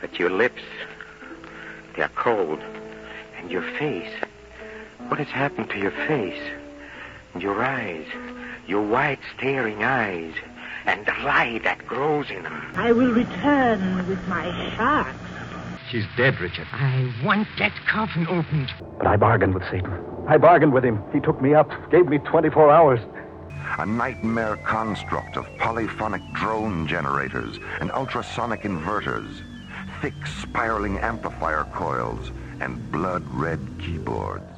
But your lips, they're cold. And your face, what has happened to your face? And your eyes, your wide staring eyes, and the light that grows in them. I will return with my sharks. She's dead, Richard. I want that coffin opened. But I bargained with Satan. I bargained with him. He took me up, gave me 24 hours. A nightmare construct of polyphonic drone generators and ultrasonic inverters, thick spiraling amplifier coils, and blood red keyboards.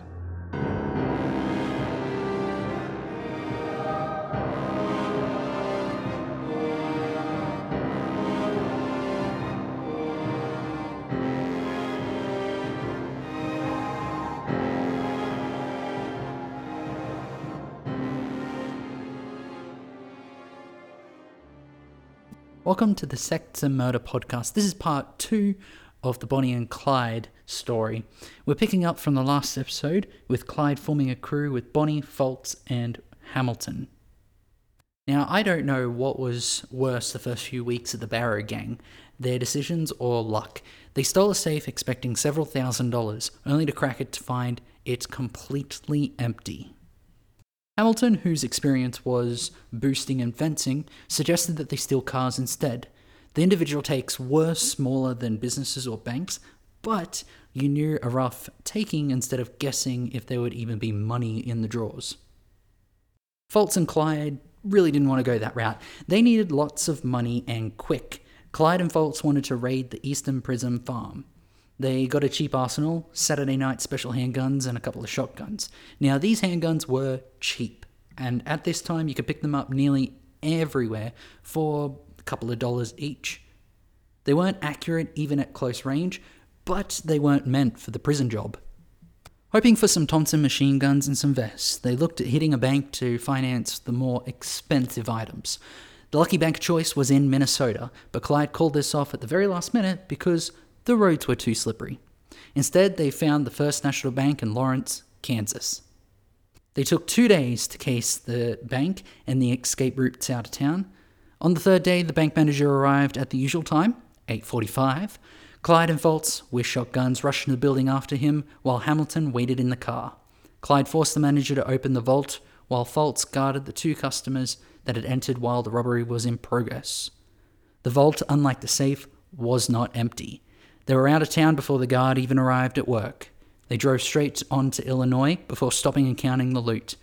Welcome to the Sex and Murder podcast. This is part two of the Bonnie and Clyde story. We're picking up from the last episode with Clyde forming a crew with Bonnie, Fults, and Hamilton. Now, I don't know what was worse the first few weeks of the Barrow Gang their decisions or luck. They stole a safe expecting several thousand dollars, only to crack it to find it's completely empty. Hamilton, whose experience was boosting and fencing, suggested that they steal cars instead. The individual takes were smaller than businesses or banks, but you knew a rough taking instead of guessing if there would even be money in the drawers. Fults and Clyde really didn't want to go that route. They needed lots of money and quick. Clyde and Fults wanted to raid the Eastham Prison farm. They got a cheap arsenal, Saturday night special handguns, and a couple of shotguns. Now, these handguns were cheap, and at this time you could pick them up nearly everywhere for a couple of dollars each. They weren't accurate even at close range, but they weren't meant for the prison job. Hoping for some Thompson machine guns and some vests, they looked at hitting a bank to finance the more expensive items. The lucky bank choice was in Minnesota, but Clyde called this off at the very last minute because the roads were too slippery. Instead, they found the First National Bank in Lawrence, Kansas. They took two days to case the bank and the escape routes out of town. On the third day, the bank manager arrived at the usual time, 8:45. Clyde and Fults, with shotguns, rushed into the building after him, while Hamilton waited in the car. Clyde forced the manager to open the vault, while Fults guarded the two customers that had entered while the robbery was in progress. The vault, unlike the safe, was not empty. They were out of town before the guard even arrived at work. They drove straight on to Illinois before stopping and counting the loot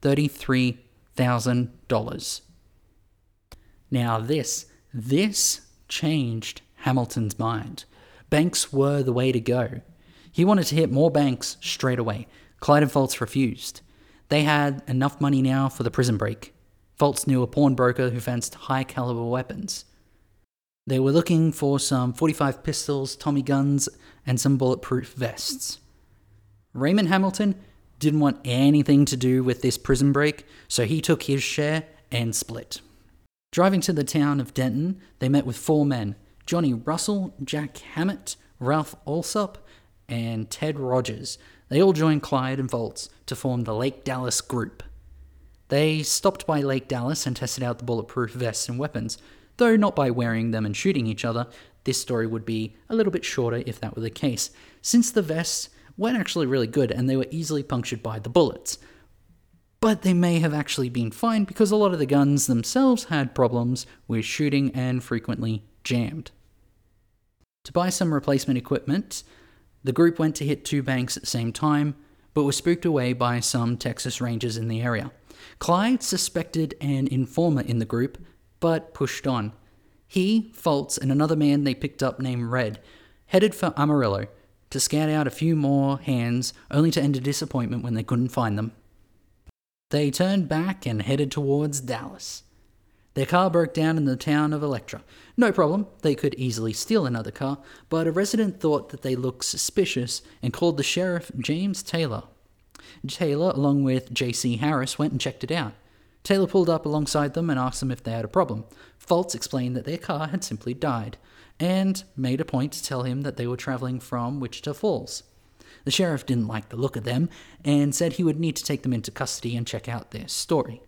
$33,000. Now, this, this changed Hamilton's mind. Banks were the way to go. He wanted to hit more banks straight away. Clyde and Fults refused. They had enough money now for the prison break. Fults knew a pawnbroker who fenced high caliber weapons. They were looking for some 45 pistols, Tommy guns, and some bulletproof vests. Raymond Hamilton didn't want anything to do with this prison break, so he took his share and split. Driving to the town of Denton, they met with four men Johnny Russell, Jack Hammett, Ralph Alsop, and Ted Rogers. They all joined Clyde and Fults to form the Lake Dallas Group. They stopped by Lake Dallas and tested out the bulletproof vests and weapons, though not by wearing them and shooting each other. This story would be a little bit shorter if that were the case, since the vests weren't actually really good and they were easily punctured by the bullets. But they may have actually been fine because a lot of the guns themselves had problems with shooting and frequently jammed. To buy some replacement equipment, the group went to hit two banks at the same time, but were spooked away by some Texas Rangers in the area. Clyde suspected an informer in the group, but pushed on. He, Fults, and another man they picked up named Red headed for Amarillo to scout out a few more hands, only to end in disappointment when they couldn't find them. They turned back and headed towards Dallas. Their car broke down in the town of Electra. No problem, they could easily steal another car, but a resident thought that they looked suspicious and called the sheriff James Taylor. Taylor, along with J.C. Harris, went and checked it out. Taylor pulled up alongside them and asked them if they had a problem. Fults explained that their car had simply died, and made a point to tell him that they were traveling from Wichita Falls. The sheriff didn't like the look of them and said he would need to take them into custody and check out their story.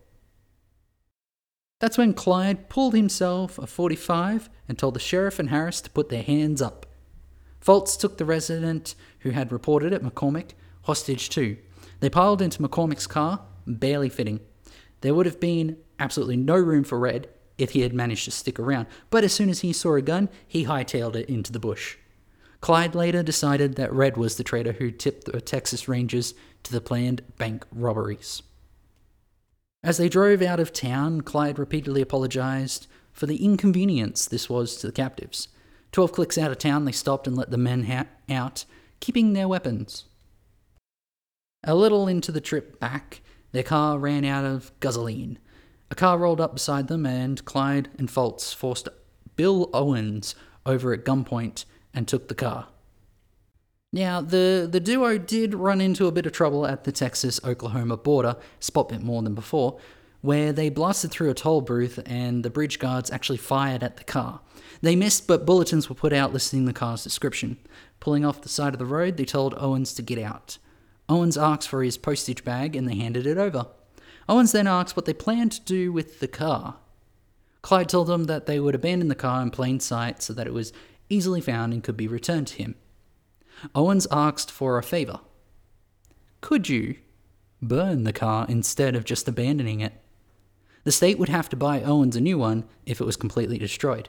That's when Clyde pulled himself a 45 and told the sheriff and Harris to put their hands up. Foltz took the resident who had reported at McCormick hostage too. They piled into McCormick's car, barely fitting. There would have been absolutely no room for Red if he had managed to stick around, but as soon as he saw a gun, he hightailed it into the bush. Clyde later decided that Red was the traitor who tipped the Texas Rangers to the planned bank robberies. As they drove out of town, Clyde repeatedly apologized for the inconvenience this was to the captives. Twelve clicks out of town, they stopped and let the men ha- out, keeping their weapons. A little into the trip back, their car ran out of gasoline. A car rolled up beside them, and Clyde and Foltz forced Bill Owens over at gunpoint and took the car. Now, the, the duo did run into a bit of trouble at the Texas Oklahoma border, spot bit more than before, where they blasted through a toll booth and the bridge guards actually fired at the car. They missed, but bulletins were put out listing the car's description. Pulling off the side of the road, they told Owens to get out. Owens asked for his postage bag and they handed it over. Owens then asked what they planned to do with the car. Clyde told them that they would abandon the car in plain sight so that it was easily found and could be returned to him. Owens asked for a favor. Could you burn the car instead of just abandoning it? The state would have to buy Owens a new one if it was completely destroyed.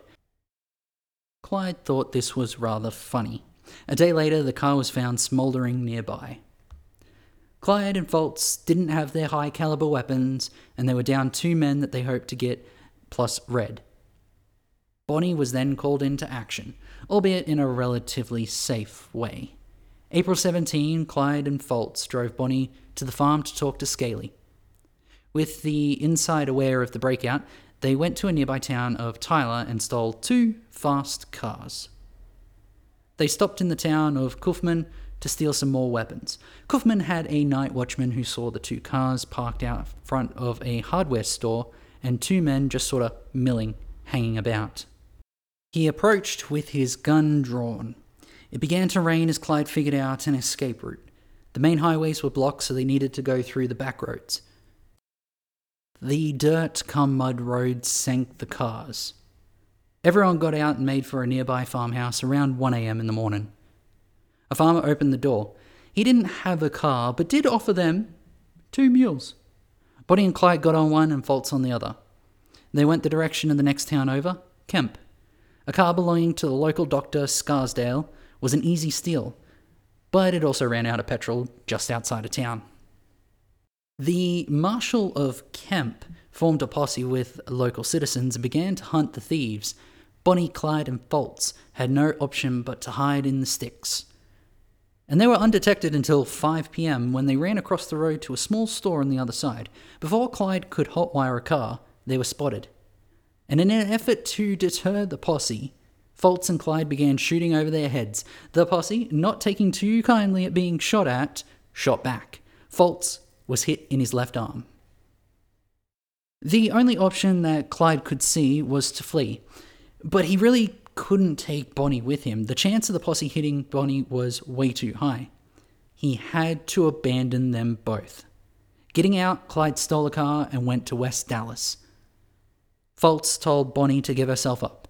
Clyde thought this was rather funny. A day later, the car was found smouldering nearby. Clyde and Foltz didn't have their high caliber weapons, and they were down two men that they hoped to get, plus Red. Bonnie was then called into action, albeit in a relatively safe way. April 17, Clyde and Foltz drove Bonnie to the farm to talk to Scaly. With the inside aware of the breakout, they went to a nearby town of Tyler and stole two fast cars. They stopped in the town of Kaufman to steal some more weapons. Kaufman had a night watchman who saw the two cars parked out front of a hardware store and two men just sort of milling, hanging about. He approached with his gun drawn. It began to rain as Clyde figured out an escape route. The main highways were blocked, so they needed to go through the back roads. The dirt come mud roads sank the cars. Everyone got out and made for a nearby farmhouse around 1am in the morning. A farmer opened the door. He didn't have a car, but did offer them two mules. Bonnie and Clyde got on one and Foltz on the other. They went the direction of the next town over, Kemp. A car belonging to the local doctor, Scarsdale, was an easy steal, but it also ran out of petrol just outside of town. The Marshal of Kemp formed a posse with local citizens and began to hunt the thieves. Bonnie, Clyde, and Foltz had no option but to hide in the sticks. And they were undetected until 5 pm when they ran across the road to a small store on the other side. Before Clyde could hotwire a car, they were spotted. And in an effort to deter the posse, Foltz and Clyde began shooting over their heads. The posse, not taking too kindly at being shot at, shot back. Foltz was hit in his left arm. The only option that Clyde could see was to flee, but he really couldn't take Bonnie with him. The chance of the posse hitting Bonnie was way too high. He had to abandon them both. Getting out, Clyde stole a car and went to West Dallas. Foltz told Bonnie to give herself up.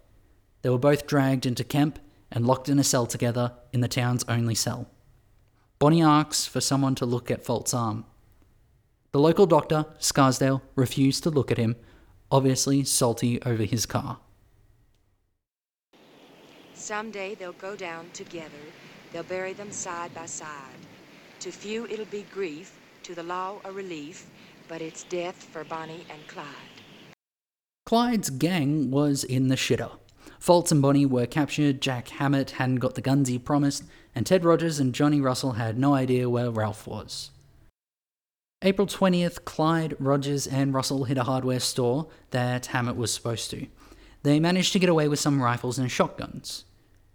They were both dragged into camp and locked in a cell together in the town's only cell. Bonnie asks for someone to look at Foltz's arm. The local doctor, Scarsdale, refused to look at him, obviously salty over his car. Someday they'll go down together. They'll bury them side by side. To few it'll be grief, to the law a relief, but it's death for Bonnie and Clyde. Clyde's gang was in the shitter. Foltz and Bonnie were captured, Jack Hammett hadn't got the guns he promised, and Ted Rogers and Johnny Russell had no idea where Ralph was. April 20th, Clyde, Rogers, and Russell hit a hardware store that Hammett was supposed to. They managed to get away with some rifles and shotguns.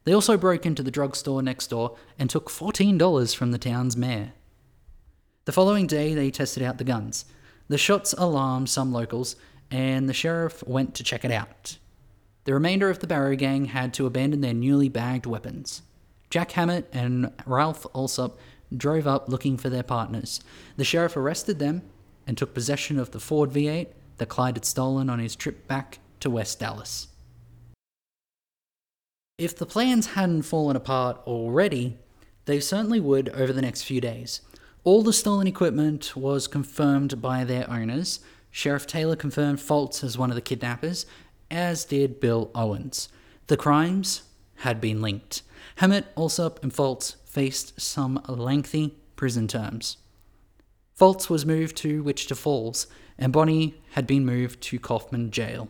They also broke into the drugstore next door and took $14 from the town's mayor. The following day, they tested out the guns. The shots alarmed some locals, and the sheriff went to check it out. The remainder of the Barrow gang had to abandon their newly bagged weapons. Jack Hammett and Ralph Alsop drove up looking for their partners. The sheriff arrested them and took possession of the Ford V8, that Clyde had stolen on his trip back to West Dallas. If the plans hadn't fallen apart already, they certainly would over the next few days. All the stolen equipment was confirmed by their owners. Sheriff Taylor confirmed Fults as one of the kidnappers, as did Bill Owens. The crimes had been linked. Hammett, Alsop, and Fults faced some lengthy prison terms. Fults was moved to Wichita Falls, and Bonnie had been moved to Kaufman Jail.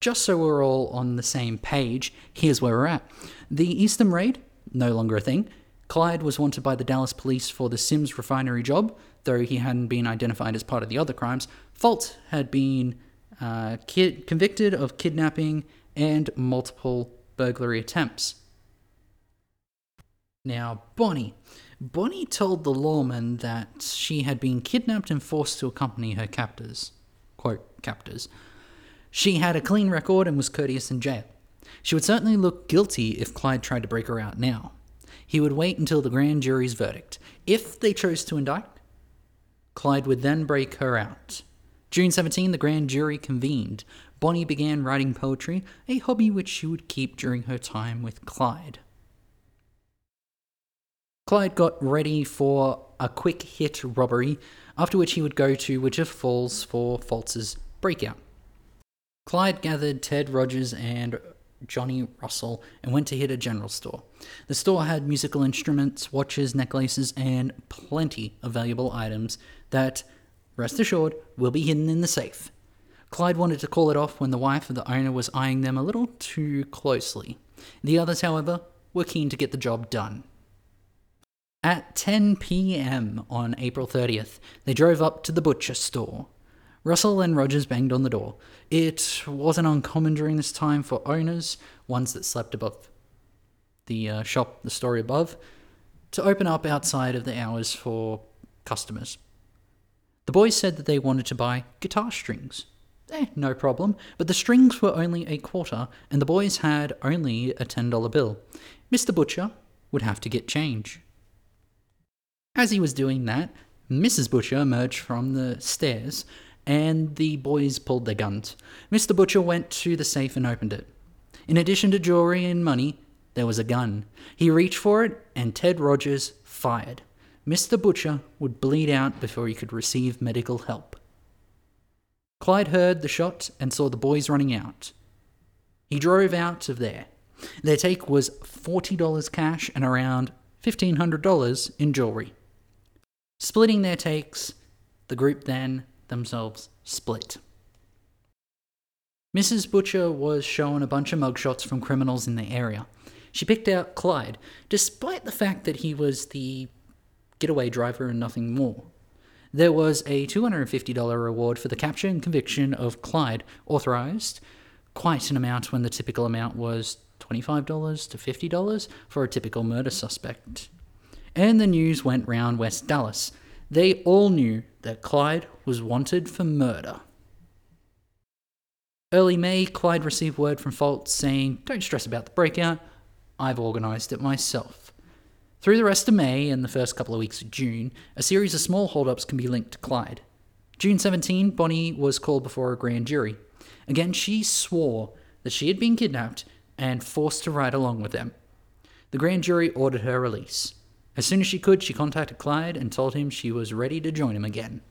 Just so we're all on the same page, here's where we're at. The Eastham raid, no longer a thing. Clyde was wanted by the Dallas police for the Sims refinery job, though he hadn't been identified as part of the other crimes. Fults had been uh, ki- convicted of kidnapping and multiple burglary attempts. Now, Bonnie. Bonnie told the lawman that she had been kidnapped and forced to accompany her captors. Quote, captors. She had a clean record and was courteous in jail. She would certainly look guilty if Clyde tried to break her out now. He would wait until the grand jury's verdict. If they chose to indict, Clyde would then break her out. June 17, the grand jury convened. Bonnie began writing poetry, a hobby which she would keep during her time with Clyde. Clyde got ready for a quick hit robbery, after which he would go to Wichita Falls for Fults's breakout. Clyde gathered Ted Rogers and Johnny Russell and went to hit a general store. The store had musical instruments, watches, necklaces, and plenty of valuable items that, rest assured, will be hidden in the safe. Clyde wanted to call it off when the wife of the owner was eyeing them a little too closely. The others, however, were keen to get the job done. At 10 p.m. on April 30th, they drove up to the butcher store. Russell and Rogers banged on the door. It wasn't uncommon during this time for owners, ones that slept above the uh, shop, the story above, to open up outside of the hours for customers. The boys said that they wanted to buy guitar strings. Eh, no problem, but the strings were only a quarter, and the boys had only a $10 bill. Mr. Butcher would have to get change. As he was doing that, Mrs. Butcher emerged from the stairs and the boys pulled their guns. Mr. Butcher went to the safe and opened it. In addition to jewelry and money, there was a gun. He reached for it, and Ted Rogers fired. Mr. Butcher would bleed out before he could receive medical help. Clyde heard the shot and saw the boys running out. He drove out of there. Their take was $40 cash and around $1,500 in jewelry. Splitting their takes, the group then themselves split. Mrs. Butcher was shown a bunch of mugshots from criminals in the area. She picked out Clyde, despite the fact that he was the getaway driver and nothing more. There was a $250 reward for the capture and conviction of Clyde, authorized, quite an amount when the typical amount was $25 to $50 for a typical murder suspect. And the news went round West Dallas. They all knew that Clyde was wanted for murder. Early May, Clyde received word from Fults saying, Don't stress about the breakout, I've organised it myself. Through the rest of May and the first couple of weeks of June, a series of small holdups can be linked to Clyde. June 17, Bonnie was called before a grand jury. Again, she swore that she had been kidnapped and forced to ride along with them. The grand jury ordered her release. As soon as she could, she contacted Clyde and told him she was ready to join him again.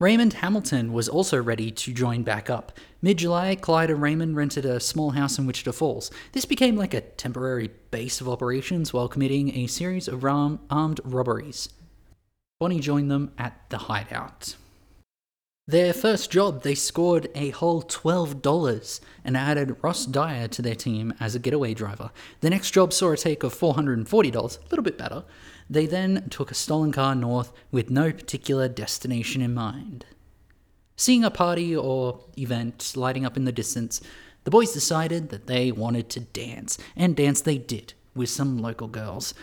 Raymond Hamilton was also ready to join back up. Mid July, Clyde and Raymond rented a small house in Wichita Falls. This became like a temporary base of operations while committing a series of armed robberies. Bonnie joined them at the hideout. Their first job, they scored a whole $12 and added Ross Dyer to their team as a getaway driver. The next job saw a take of $440, a little bit better. They then took a stolen car north with no particular destination in mind. Seeing a party or event lighting up in the distance, the boys decided that they wanted to dance, and dance they did with some local girls.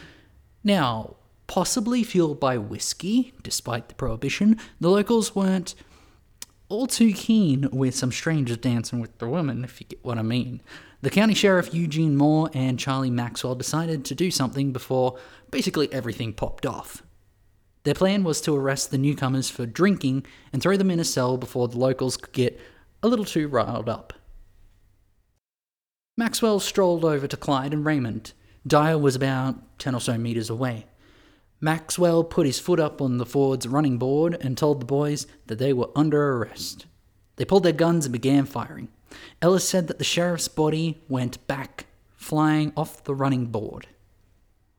Now, possibly fueled by whiskey, despite the prohibition, the locals weren't all too keen with some strangers dancing with the women, if you get what I mean. The county sheriff Eugene Moore and Charlie Maxwell decided to do something before basically everything popped off. Their plan was to arrest the newcomers for drinking and throw them in a cell before the locals could get a little too riled up. Maxwell strolled over to Clyde and Raymond. Dyer was about 10 or so meters away. Maxwell put his foot up on the Ford's running board and told the boys that they were under arrest. They pulled their guns and began firing. Ellis said that the sheriff's body went back, flying off the running board.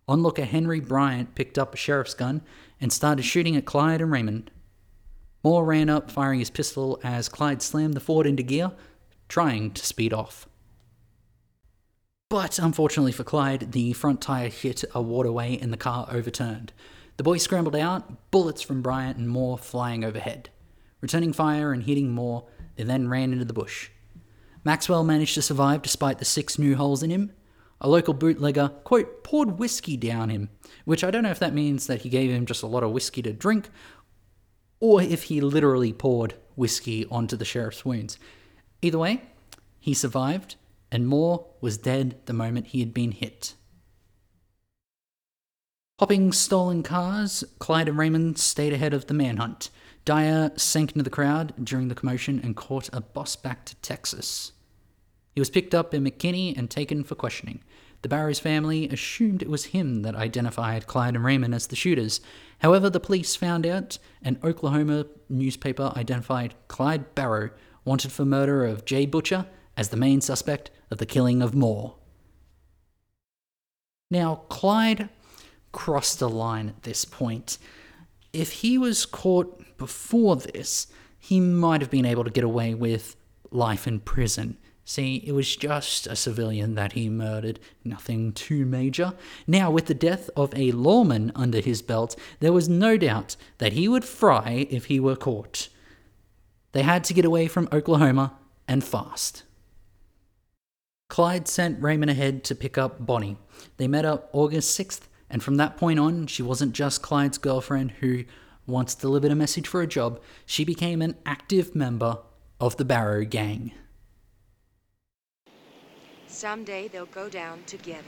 Onlooker Henry Bryant picked up a sheriff's gun and started shooting at Clyde and Raymond. Moore ran up, firing his pistol as Clyde slammed the Ford into gear, trying to speed off. But unfortunately for Clyde, the front tire hit a waterway and the car overturned. The boys scrambled out, bullets from Bryant and Moore flying overhead. Returning fire and hitting Moore, they then ran into the bush. Maxwell managed to survive despite the six new holes in him. A local bootlegger, quote, poured whiskey down him, which I don't know if that means that he gave him just a lot of whiskey to drink, or if he literally poured whiskey onto the sheriff's wounds. Either way, he survived, and Moore was dead the moment he had been hit. Hopping stolen cars, Clyde and Raymond stayed ahead of the manhunt. Dyer sank into the crowd during the commotion and caught a bus back to Texas. He was picked up in McKinney and taken for questioning. The Barrows family assumed it was him that identified Clyde and Raymond as the shooters. However, the police found out an Oklahoma newspaper identified Clyde Barrow, wanted for murder of Jay Butcher, as the main suspect of the killing of Moore. Now, Clyde crossed a line at this point. If he was caught before this, he might have been able to get away with life in prison. See, it was just a civilian that he murdered, nothing too major. Now, with the death of a lawman under his belt, there was no doubt that he would fry if he were caught. They had to get away from Oklahoma, and fast. Clyde sent Raymond ahead to pick up Bonnie. They met up August 6th, and from that point on, she wasn't just Clyde's girlfriend who once delivered a message for a job, she became an active member of the Barrow Gang. Someday they'll go down together.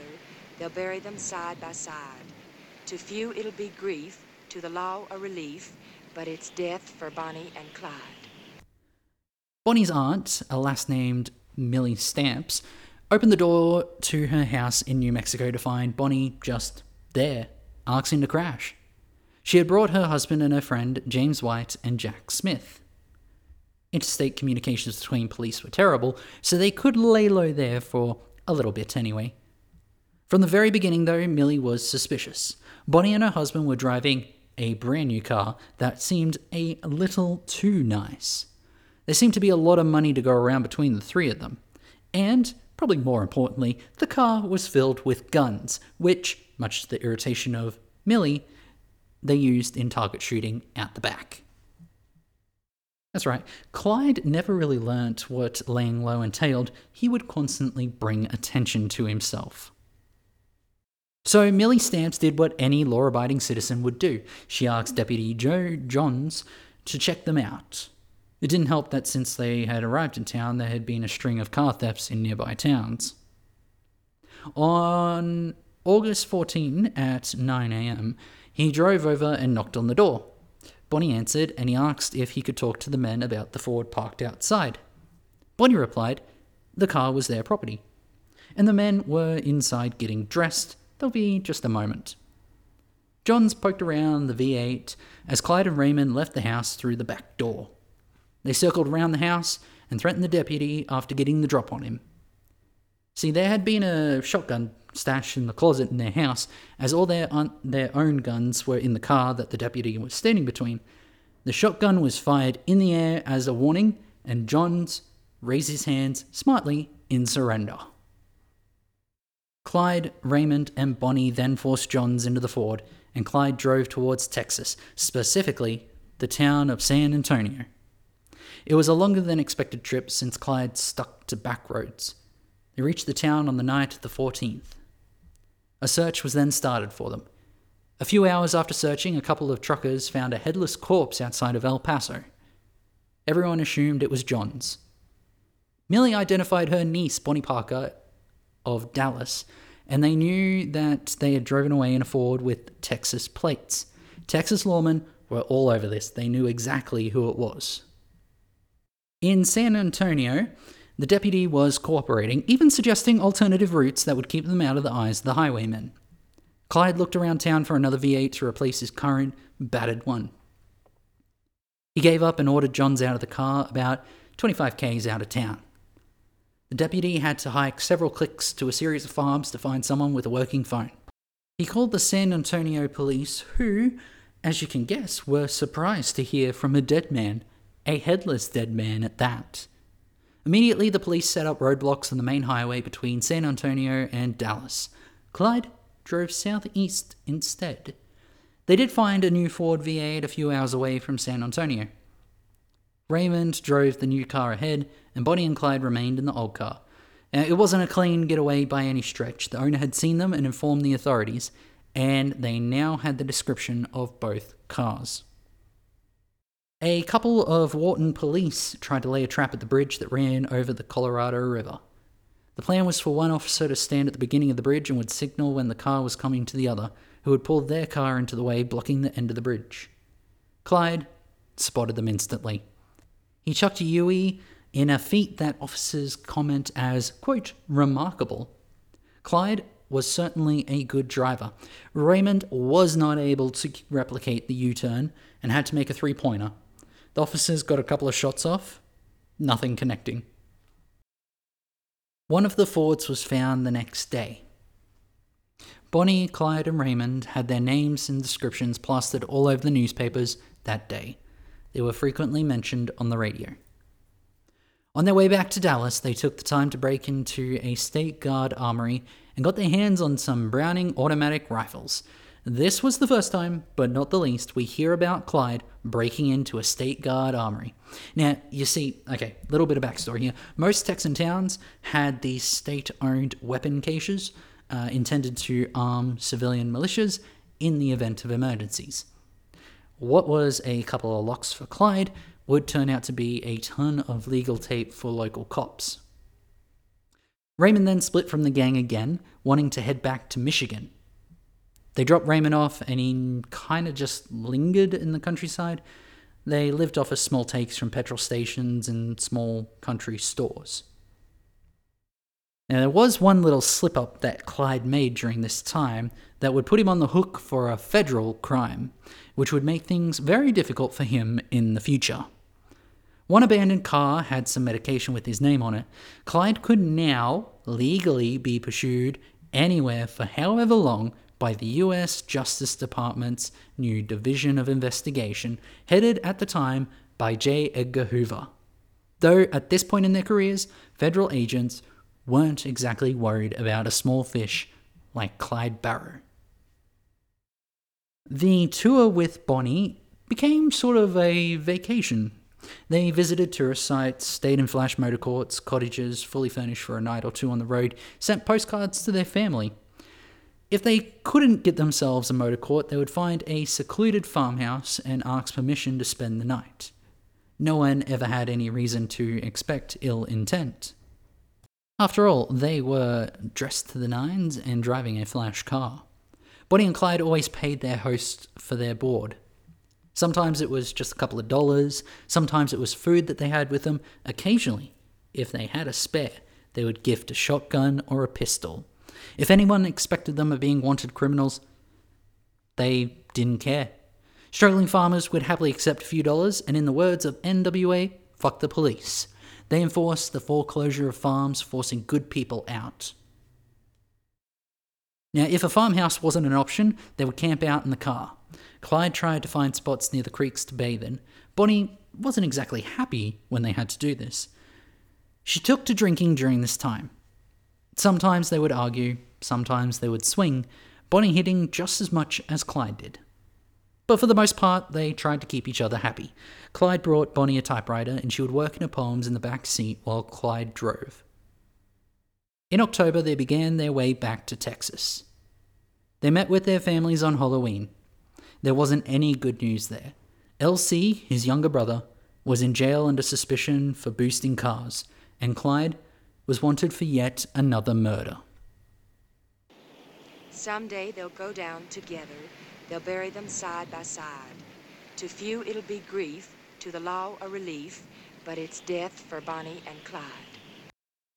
They'll bury them side by side. To few it'll be grief, to the law a relief, but it's death for Bonnie and Clyde. Bonnie's aunt, a lass named Millie Stamps, opened the door to her house in New Mexico to find Bonnie just there, asking to crash. She had brought her husband and her friend, James White and Jack Smith. Interstate communications between police were terrible, so they could lay low there for a little bit anyway. From the very beginning, though, Millie was suspicious. Bonnie and her husband were driving a brand new car that seemed a little too nice. There seemed to be a lot of money to go around between the three of them. And, probably more importantly, the car was filled with guns, which, much to the irritation of Millie, they used in target shooting out the back. That's right, Clyde never really learnt what laying low entailed, he would constantly bring attention to himself. So Millie Stamps did what any law abiding citizen would do. She asked Deputy Joe Johns to check them out. It didn't help that since they had arrived in town, there had been a string of car thefts in nearby towns. On August 14 at 9am, he drove over and knocked on the door. Bonnie answered and he asked if he could talk to the men about the Ford parked outside. Bonnie replied the car was their property, and the men were inside getting dressed. They'll be just a moment. Johns poked around the V8 as Clyde and Raymond left the house through the back door. They circled around the house and threatened the deputy after getting the drop on him. See, there had been a shotgun stashed in the closet in their house, as all their, un- their own guns were in the car that the deputy was standing between. The shotgun was fired in the air as a warning, and Johns raised his hands smartly in surrender. Clyde, Raymond, and Bonnie then forced Johns into the Ford, and Clyde drove towards Texas, specifically the town of San Antonio. It was a longer than expected trip since Clyde stuck to back roads. They reached the town on the night of the 14th. A search was then started for them. A few hours after searching, a couple of truckers found a headless corpse outside of El Paso. Everyone assumed it was John's. Millie identified her niece, Bonnie Parker, of Dallas, and they knew that they had driven away in a Ford with Texas plates. Texas lawmen were all over this. They knew exactly who it was. In San Antonio, the deputy was cooperating, even suggesting alternative routes that would keep them out of the eyes of the highwaymen. Clyde looked around town for another V8 to replace his current, battered one. He gave up and ordered Johns out of the car about 25 k's out of town. The deputy had to hike several clicks to a series of farms to find someone with a working phone. He called the San Antonio police, who, as you can guess, were surprised to hear from a dead man, a headless dead man at that. Immediately, the police set up roadblocks on the main highway between San Antonio and Dallas. Clyde drove southeast instead. They did find a new Ford V8 a few hours away from San Antonio. Raymond drove the new car ahead, and Bonnie and Clyde remained in the old car. Now, it wasn't a clean getaway by any stretch. The owner had seen them and informed the authorities, and they now had the description of both cars. A couple of Wharton police tried to lay a trap at the bridge that ran over the Colorado River. The plan was for one officer to stand at the beginning of the bridge and would signal when the car was coming to the other, who would pull their car into the way, blocking the end of the bridge. Clyde spotted them instantly. He chucked a Yui in a feat that officers comment as, quote, remarkable. Clyde was certainly a good driver. Raymond was not able to replicate the U turn and had to make a three pointer. The officers got a couple of shots off, nothing connecting. One of the Fords was found the next day. Bonnie, Clyde, and Raymond had their names and descriptions plastered all over the newspapers that day. They were frequently mentioned on the radio. On their way back to Dallas, they took the time to break into a state guard armory and got their hands on some Browning automatic rifles. This was the first time, but not the least, we hear about Clyde breaking into a state guard armory. Now, you see, okay, little bit of backstory here. Most Texan towns had these state owned weapon caches uh, intended to arm civilian militias in the event of emergencies. What was a couple of locks for Clyde would turn out to be a ton of legal tape for local cops. Raymond then split from the gang again, wanting to head back to Michigan. They dropped Raymond off and he kind of just lingered in the countryside. They lived off of small takes from petrol stations and small country stores. Now, there was one little slip up that Clyde made during this time that would put him on the hook for a federal crime, which would make things very difficult for him in the future. One abandoned car had some medication with his name on it. Clyde could now legally be pursued anywhere for however long by the US Justice Department's new Division of Investigation, headed at the time by J. Edgar Hoover. Though at this point in their careers, federal agents weren't exactly worried about a small fish like Clyde Barrow. The tour with Bonnie became sort of a vacation. They visited tourist sites, stayed in flash motor courts, cottages fully furnished for a night or two on the road, sent postcards to their family. If they couldn't get themselves a motor court, they would find a secluded farmhouse and ask permission to spend the night. No one ever had any reason to expect ill intent. After all, they were dressed to the nines and driving a flash car. Bonnie and Clyde always paid their hosts for their board. Sometimes it was just a couple of dollars, sometimes it was food that they had with them. Occasionally, if they had a spare, they would gift a shotgun or a pistol. If anyone expected them of being wanted criminals, they didn't care. Struggling farmers would happily accept a few dollars, and in the words of NWA, fuck the police. They enforced the foreclosure of farms, forcing good people out. Now, if a farmhouse wasn't an option, they would camp out in the car. Clyde tried to find spots near the creeks to bathe in. Bonnie wasn't exactly happy when they had to do this. She took to drinking during this time. Sometimes they would argue, sometimes they would swing, Bonnie hitting just as much as Clyde did. But for the most part, they tried to keep each other happy. Clyde brought Bonnie a typewriter, and she would work in her poems in the back seat while Clyde drove. In October, they began their way back to Texas. They met with their families on Halloween. There wasn't any good news there. LC, his younger brother, was in jail under suspicion for boosting cars, and Clyde was wanted for yet another murder. Someday they'll go down together. they'll bury them side by side. To few it'll be grief, to the law a relief, but it's death for Bonnie and Clyde.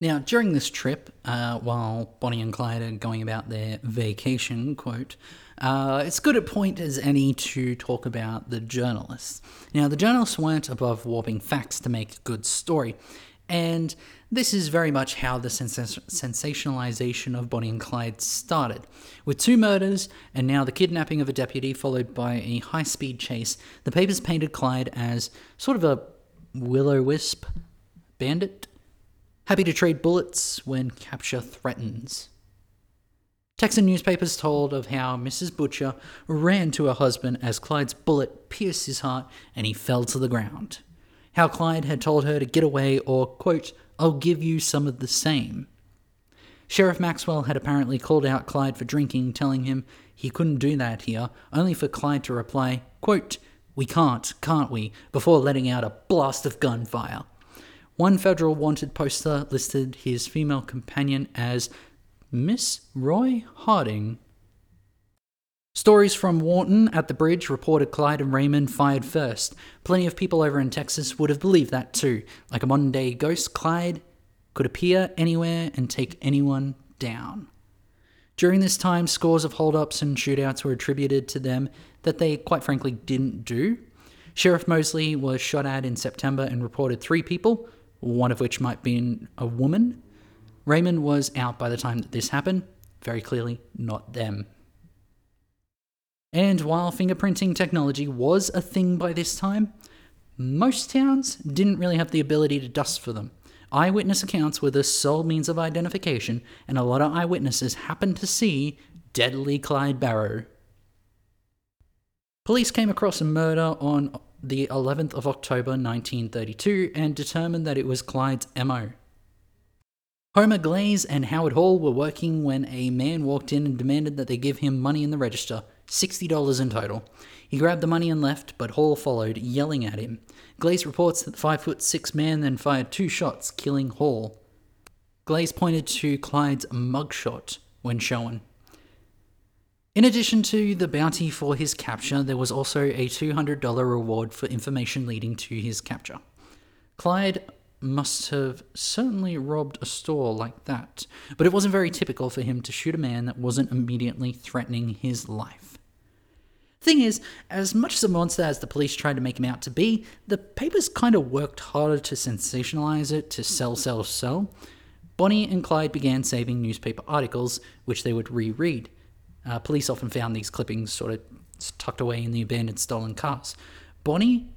Now, during this trip, uh, while Bonnie and Clyde are going about their vacation, quote, uh, it's good a point as any to talk about the journalists. Now, the journalists weren't above warping facts to make a good story, and this is very much how the sens- sensationalization of Bonnie and Clyde started. With two murders and now the kidnapping of a deputy, followed by a high speed chase, the papers painted Clyde as sort of a will o wisp bandit happy to trade bullets when capture threatens. Texan newspapers told of how Mrs. Butcher ran to her husband as Clyde's bullet pierced his heart and he fell to the ground. How Clyde had told her to get away or, quote, I'll give you some of the same. Sheriff Maxwell had apparently called out Clyde for drinking, telling him he couldn't do that here, only for Clyde to reply, quote, We can't, can't we, before letting out a blast of gunfire. One federal wanted poster listed his female companion as Miss Roy Harding. Stories from Wharton at the bridge reported Clyde and Raymond fired first. Plenty of people over in Texas would have believed that too. Like a modern day ghost, Clyde could appear anywhere and take anyone down. During this time, scores of holdups and shootouts were attributed to them that they quite frankly didn't do. Sheriff Mosley was shot at in September and reported three people, one of which might be a woman. Raymond was out by the time that this happened, very clearly not them. And while fingerprinting technology was a thing by this time, most towns didn't really have the ability to dust for them. Eyewitness accounts were the sole means of identification, and a lot of eyewitnesses happened to see deadly Clyde Barrow. Police came across a murder on the 11th of October 1932 and determined that it was Clyde's MO. Homer Glaze and Howard Hall were working when a man walked in and demanded that they give him money in the register, $60 in total. He grabbed the money and left, but Hall followed, yelling at him. Glaze reports that the 5 foot 6 man then fired two shots, killing Hall. Glaze pointed to Clyde's mugshot when shown. In addition to the bounty for his capture, there was also a $200 reward for information leading to his capture. Clyde must have certainly robbed a store like that, but it wasn't very typical for him to shoot a man that wasn't immediately threatening his life. Thing is, as much as a monster as the police tried to make him out to be, the papers kind of worked harder to sensationalize it, to sell, sell, sell. Bonnie and Clyde began saving newspaper articles, which they would reread. Uh, police often found these clippings sort of tucked away in the abandoned stolen cars. Bonnie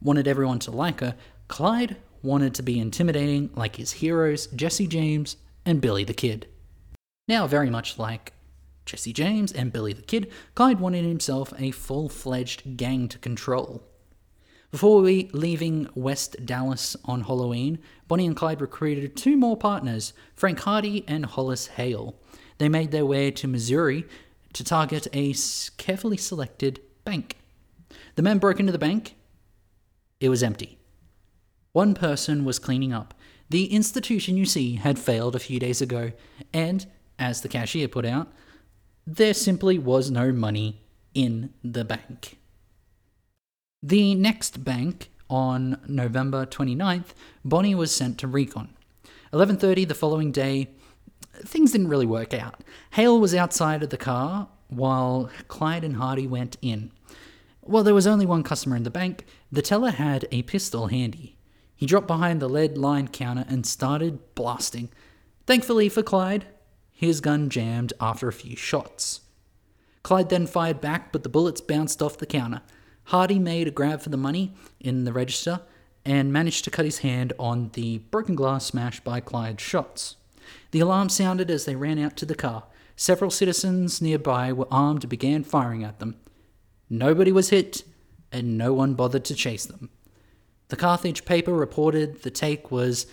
wanted everyone to like her. Clyde wanted to be intimidating like his heroes, Jesse James and Billy the Kid. Now, very much like Jesse James and Billy the Kid, Clyde wanted himself a full fledged gang to control. Before we leaving West Dallas on Halloween, Bonnie and Clyde recruited two more partners, Frank Hardy and Hollis Hale. They made their way to Missouri to target a carefully selected bank. The men broke into the bank. It was empty. One person was cleaning up. The institution you see had failed a few days ago, and, as the cashier put out, there simply was no money in the bank. The next bank, on November 29th, Bonnie was sent to recon. 11:30 the following day, things didn't really work out. Hale was outside of the car while Clyde and Hardy went in. While there was only one customer in the bank, the teller had a pistol handy. He dropped behind the lead lined counter and started blasting. Thankfully for Clyde, his gun jammed after a few shots. Clyde then fired back, but the bullets bounced off the counter. Hardy made a grab for the money in the register and managed to cut his hand on the broken glass smashed by Clyde's shots. The alarm sounded as they ran out to the car. Several citizens nearby were armed and began firing at them. Nobody was hit, and no one bothered to chase them. The Carthage paper reported the take was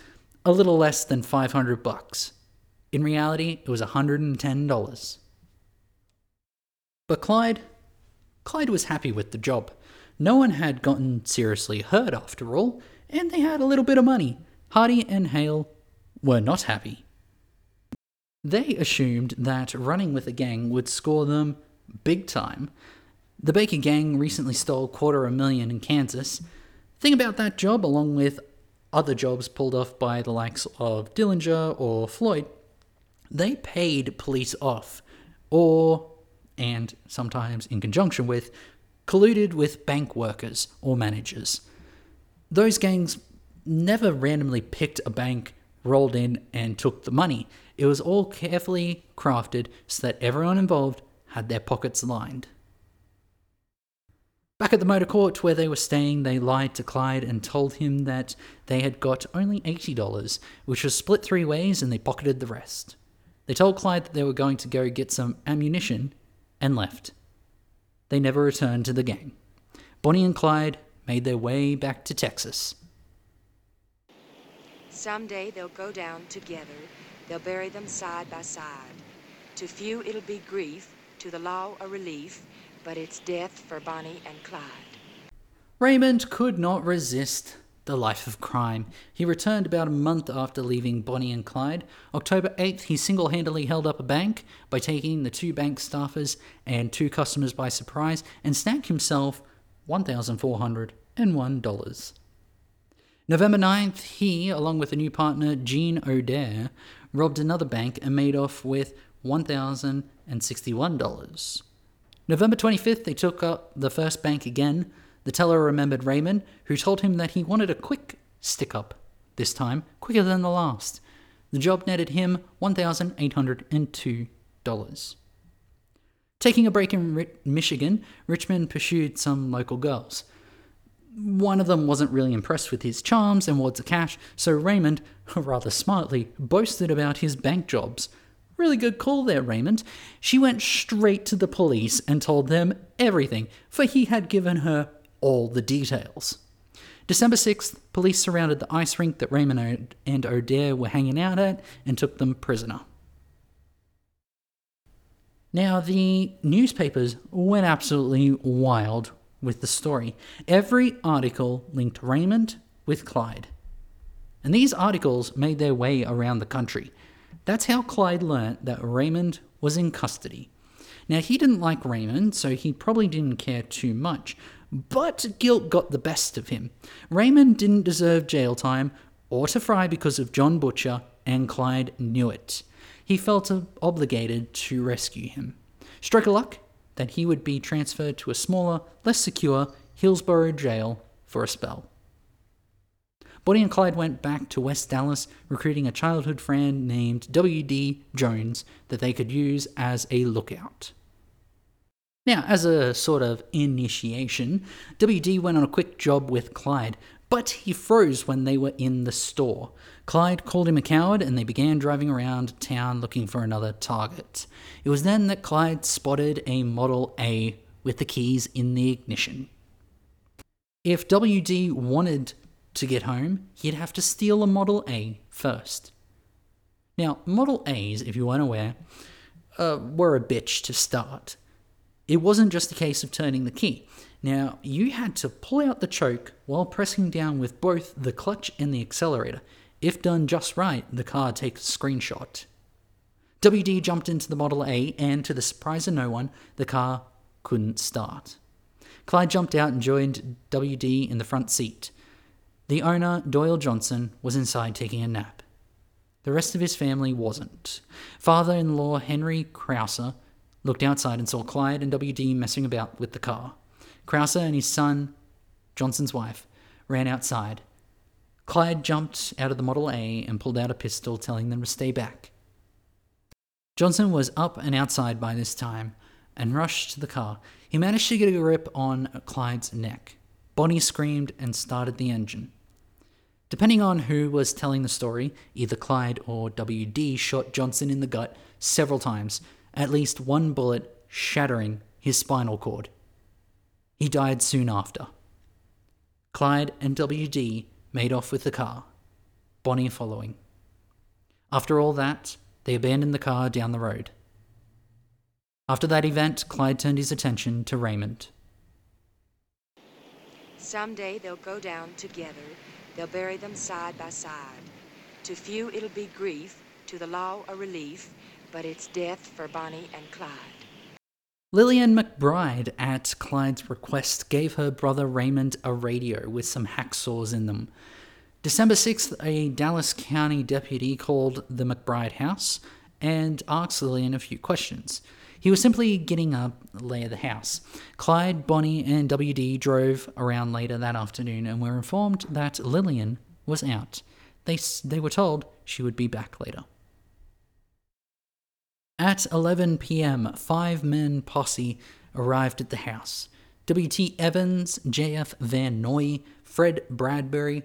a little less than 500 bucks. In reality, it was $110. But Clyde, Clyde was happy with the job. No one had gotten seriously hurt after all, and they had a little bit of money. Hardy and Hale were not happy. They assumed that running with a gang would score them big time. The Barker gang recently stole quarter a million in Kansas. Think about that job, along with other jobs pulled off by the likes of Dillinger or Floyd, they paid police off, or, and sometimes in conjunction with, colluded with bank workers or managers. Those gangs never randomly picked a bank, rolled in, and took the money. It was all carefully crafted so that everyone involved had their pockets lined. Back at the motor court where they were staying, they lied to Clyde and told him that they had got only $80, which was split three ways and they pocketed the rest. They told Clyde that they were going to go get some ammunition and left. They never returned to the gang. Bonnie and Clyde made their way back to Texas. Someday they'll go down together. They'll bury them side by side. To few it'll be grief, to the law a relief, but it's death for Bonnie and Clyde. Raymond could not resist the life of crime. He returned about a month after leaving Bonnie and Clyde. October 8th, he single handedly held up a bank by taking the two bank staffers and two customers by surprise and snagged himself $1,401. November 9th, he, along with a new partner, Gene O'Dare, robbed another bank and made off with $1,061. November 25th, they took up the first bank again. The teller remembered Raymond, who told him that he wanted a quick stick up, this time quicker than the last. The job netted him $1,802. Taking a break in Michigan, Richmond pursued some local girls. One of them wasn't really impressed with his charms and wads of cash, so Raymond, rather smartly, boasted about his bank jobs. Really good call there, Raymond. She went straight to the police and told them everything, for he had given her all the details. December 6th, police surrounded the ice rink that Raymond and O'Dare were hanging out at and took them prisoner. Now, the newspapers went absolutely wild with the story. Every article linked Raymond with Clyde. And these articles made their way around the country. That's how Clyde learnt that Raymond was in custody. Now, he didn't like Raymond, so he probably didn't care too much, but guilt got the best of him. Raymond didn't deserve jail time or to fry because of John Butcher, and Clyde knew it. He felt obligated to rescue him. Stroke of luck that he would be transferred to a smaller, less secure Hillsboro jail for a spell. Bonnie and Clyde went back to West Dallas, recruiting a childhood friend named W.D. Jones that they could use as a lookout. Now, as a sort of initiation, WD went on a quick job with Clyde, but he froze when they were in the store. Clyde called him a coward and they began driving around town looking for another target. It was then that Clyde spotted a Model A with the keys in the ignition. If WD wanted to get home, he'd have to steal a Model A first. Now, Model A's, if you weren't aware, uh, were a bitch to start. It wasn't just a case of turning the key. Now, you had to pull out the choke while pressing down with both the clutch and the accelerator. If done just right, the car takes a screenshot. WD jumped into the Model A, and to the surprise of no one, the car couldn't start. Clyde jumped out and joined WD in the front seat. The owner, Doyle Johnson, was inside taking a nap. The rest of his family wasn't. Father in law Henry Krauser looked outside and saw Clyde and WD messing about with the car. Krauser and his son, Johnson's wife, ran outside. Clyde jumped out of the Model A and pulled out a pistol, telling them to stay back. Johnson was up and outside by this time and rushed to the car. He managed to get a grip on Clyde's neck. Bonnie screamed and started the engine. Depending on who was telling the story, either Clyde or WD shot Johnson in the gut several times, at least one bullet shattering his spinal cord. He died soon after. Clyde and WD made off with the car, Bonnie following. After all that, they abandoned the car down the road. After that event, Clyde turned his attention to Raymond. Someday they'll go down together They'll bury them side by side. To few it'll be grief, to the law a relief, but it's death for Bonnie and Clyde. Lillian McBride, at Clyde's request, gave her brother Raymond a radio with some hacksaws in them. December 6th, a Dallas County deputy called the McBride house and asked Lillian a few questions. He was simply getting a lay of the house. Clyde, Bonnie, and WD drove around later that afternoon and were informed that Lillian was out. They, they were told she would be back later. At 11 p.m., five men posse arrived at the house. W.T. Evans, J.F. Van Noy, Fred Bradbury,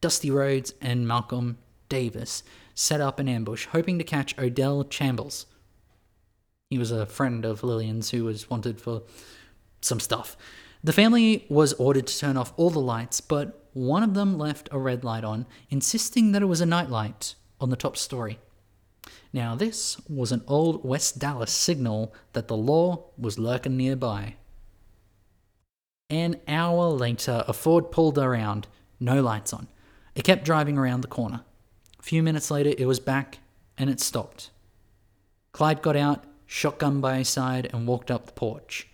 Dusty Rhodes, and Malcolm Davis set up an ambush, hoping to catch Odell Chambless. He was a friend of Lillian's who was wanted for some stuff. The family was ordered to turn off all the lights, but one of them left a red light on, insisting that it was a nightlight on the top story. Now, this was an old West Dallas signal that the law was lurking nearby. An hour later, a Ford pulled around, no lights on. It kept driving around the corner. A few minutes later, it was back and it stopped. Clyde got out, shotgun by his side, and walked up the porch.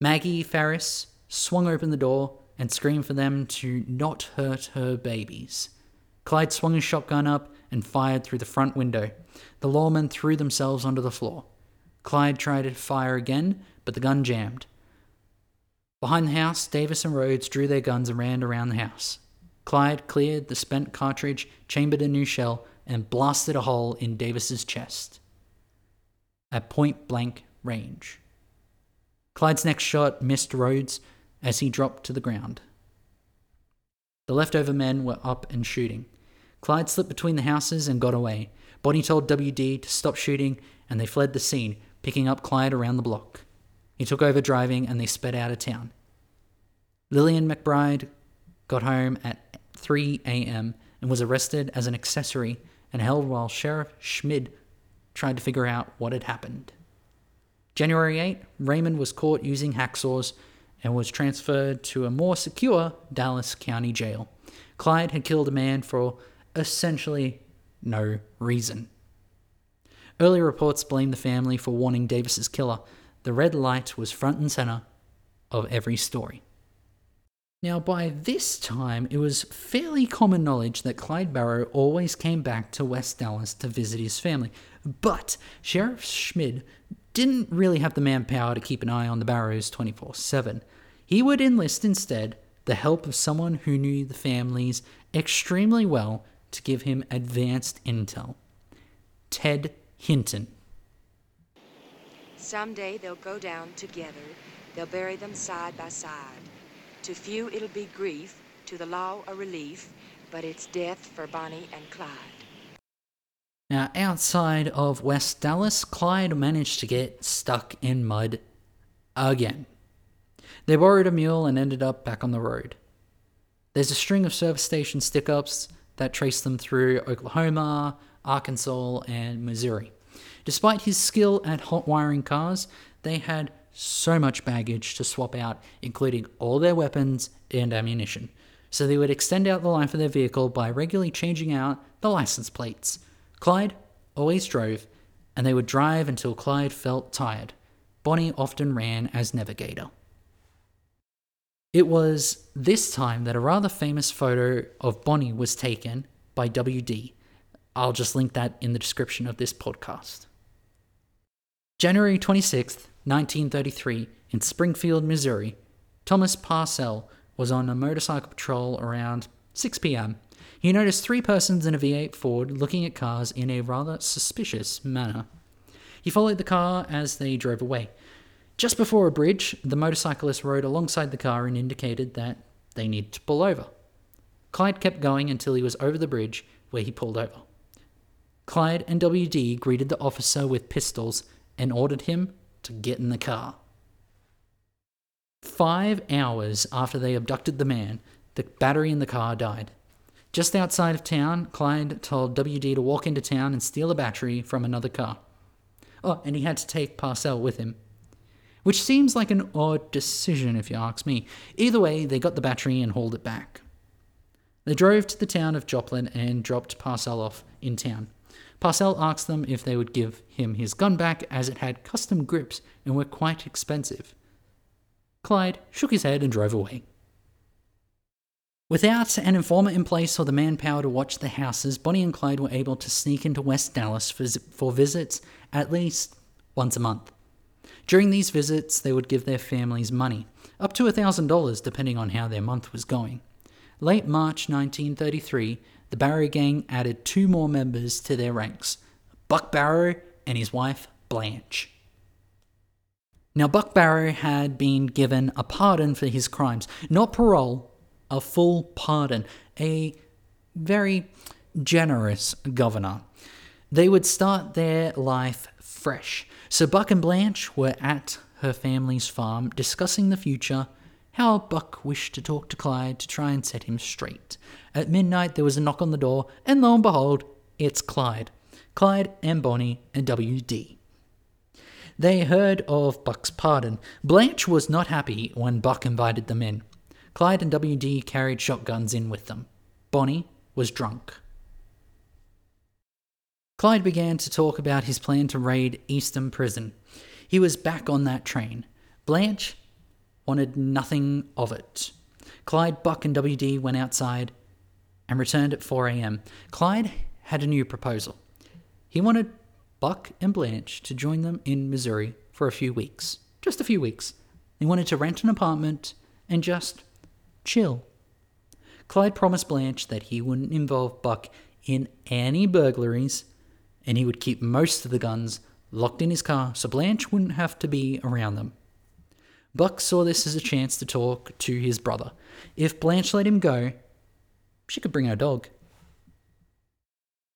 Maggie Fairris swung open the door and screamed for them to not hurt her babies. Clyde swung his shotgun up and fired through the front window. The lawmen threw themselves onto the floor. Clyde tried to fire again, but the gun jammed. Behind the house, Davis and Rhodes drew their guns and ran around the house. Clyde cleared the spent cartridge, chambered a new shell, and blasted a hole in Davis's chest. At point blank range. Clyde's next shot missed Rhodes as he dropped to the ground. The leftover men were up and shooting. Clyde slipped between the houses and got away. Bonnie told WD to stop shooting, and they fled the scene, picking up Clyde around the block. He took over driving, and they sped out of town. Lillian McBride got home at 3 a.m. and was arrested as an accessory and held while Sheriff Schmid tried to figure out what had happened. January 8, Raymond was caught using hacksaws and was transferred to a more secure Dallas County jail. Clyde had killed a man for essentially no reason. Early reports blamed the family for warning Davis's killer. The red light was front and center of every story. Now, by this time, it was fairly common knowledge that Clyde Barrow always came back to West Dallas to visit his family. But Sheriff Schmid didn't really have the manpower to keep an eye on the Barrows 24 7. He would enlist instead the help of someone who knew the families extremely well to give him advanced intel. Ted Hinton. Someday they'll go down together. They'll bury them side by side. To few it'll be grief, to the law a relief, but it's death for Bonnie and Clyde. Now, outside of West Dallas, Clyde managed to get stuck in mud again. They borrowed a mule and ended up back on the road. There's a string of service station stick ups that traced them through Oklahoma, Arkansas, and Missouri. Despite his skill at hot wiring cars, they had so much baggage to swap out, including all their weapons and ammunition. So they would extend out the life of their vehicle by regularly changing out the license plates. Clyde always drove, and they would drive until Clyde felt tired. Bonnie often ran as navigator. It was this time that a rather famous photo of Bonnie was taken by WD. I'll just link that in the description of this podcast. January 26th, 1933, in Springfield, Missouri, Thomas Persell was on a motorcycle patrol around 6 p.m. He noticed three persons in a V8 Ford looking at cars in a rather suspicious manner. He followed the car as they drove away. Just before a bridge, the motorcyclist rode alongside the car and indicated that they needed to pull over. Clyde kept going until he was over the bridge, where he pulled over. Clyde and WD greeted the officer with pistols and ordered him to get in the car. Five hours after they abducted the man, the battery in the car died. Just outside of town, Clyde told WD to walk into town and steal a battery from another car. Oh, and he had to take Persell with him which seems like an odd decision if you ask me. Either way, they got the battery and hauled it back. They drove to the town of Joplin and dropped Persell off in town. Persell asked them if they would give him his gun back as it had custom grips and were quite expensive. Clyde shook his head and drove away. Without an informant in place or the manpower to watch the houses, Bonnie and Clyde were able to sneak into West Dallas for, for visits at least once a month. During these visits, they would give their families money, up to $1,000 depending on how their month was going. Late March 1933, the Barrow gang added two more members to their ranks Buck Barrow and his wife, Blanche. Now, Buck Barrow had been given a pardon for his crimes, not parole, a full pardon, a very generous governor. They would start their life fresh. So Buck and Blanche were at her family's farm discussing the future, how Buck wished to talk to Clyde to try and set him straight. At midnight, there was a knock on the door, and lo and behold, it's Clyde. Clyde and Bonnie and W.D. They heard of Buck's pardon. Blanche was not happy when Buck invited them in. Clyde and W.D. carried shotguns in with them. Bonnie was drunk. Clyde began to talk about his plan to raid Eastham Prison. He was back on that train. Blanche wanted nothing of it. Clyde, Buck, and WD went outside and returned at 4 a.m. Clyde had a new proposal. He wanted Buck and Blanche to join them in Missouri for a few weeks. Just a few weeks. He wanted to rent an apartment and just chill. Clyde promised Blanche that he wouldn't involve Buck in any burglaries and he would keep most of the guns locked in his car so Blanche wouldn't have to be around them. Buck saw this as a chance to talk to his brother. If Blanche let him go, she could bring her dog.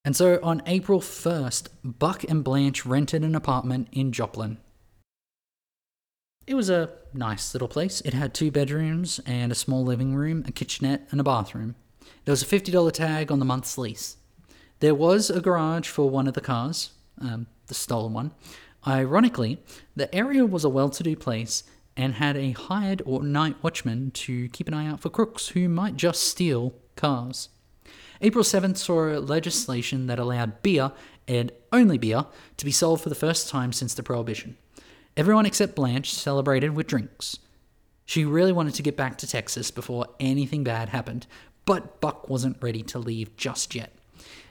And so on April 1st, Buck and Blanche rented an apartment in Joplin. It was a nice little place. It had two bedrooms and a small living room, a kitchenette, and a bathroom. There was a $50 tag on the month's lease. There was a garage for one of the cars, um, the stolen one. Ironically, the area was a well to do place and had a hired or night watchman to keep an eye out for crooks who might just steal cars. April 7th saw legislation that allowed beer, and only beer, to be sold for the first time since the Prohibition. Everyone except Blanche celebrated with drinks. She really wanted to get back to Texas before anything bad happened, but Buck wasn't ready to leave just yet.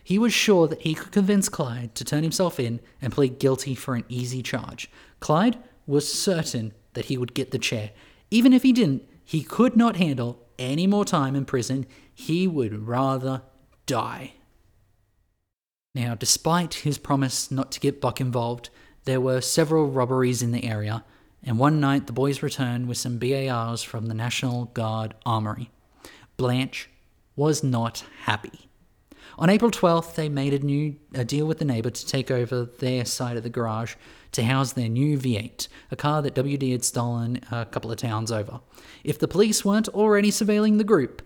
He was sure that he could convince Clyde to turn himself in and plead guilty for an easy charge. Clyde was certain that he would get the chair. Even if he didn't, he could not handle any more time in prison. He would rather die. Now, despite his promise not to get Buck involved, there were several robberies in the area, and one night the boys returned with some BARs from the National Guard Armory. Blanche was not happy. On April 12th, they made a new a deal with the neighbor to take over their side of the garage to house their new V8, a car that WD had stolen a couple of towns over. If the police weren't already surveilling the group,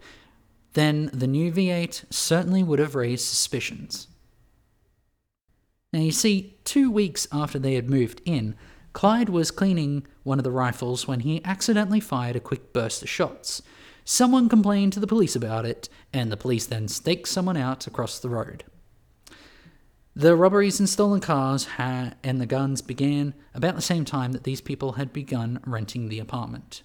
then the new V8 certainly would have raised suspicions. Now, you see, two weeks after they had moved in, Clyde was cleaning one of the rifles when he accidentally fired a quick burst of shots. Someone complained to the police about it, and the police then staked someone out across the road. The robberies and stolen cars ha- and the guns began about the same time that these people had begun renting the apartment.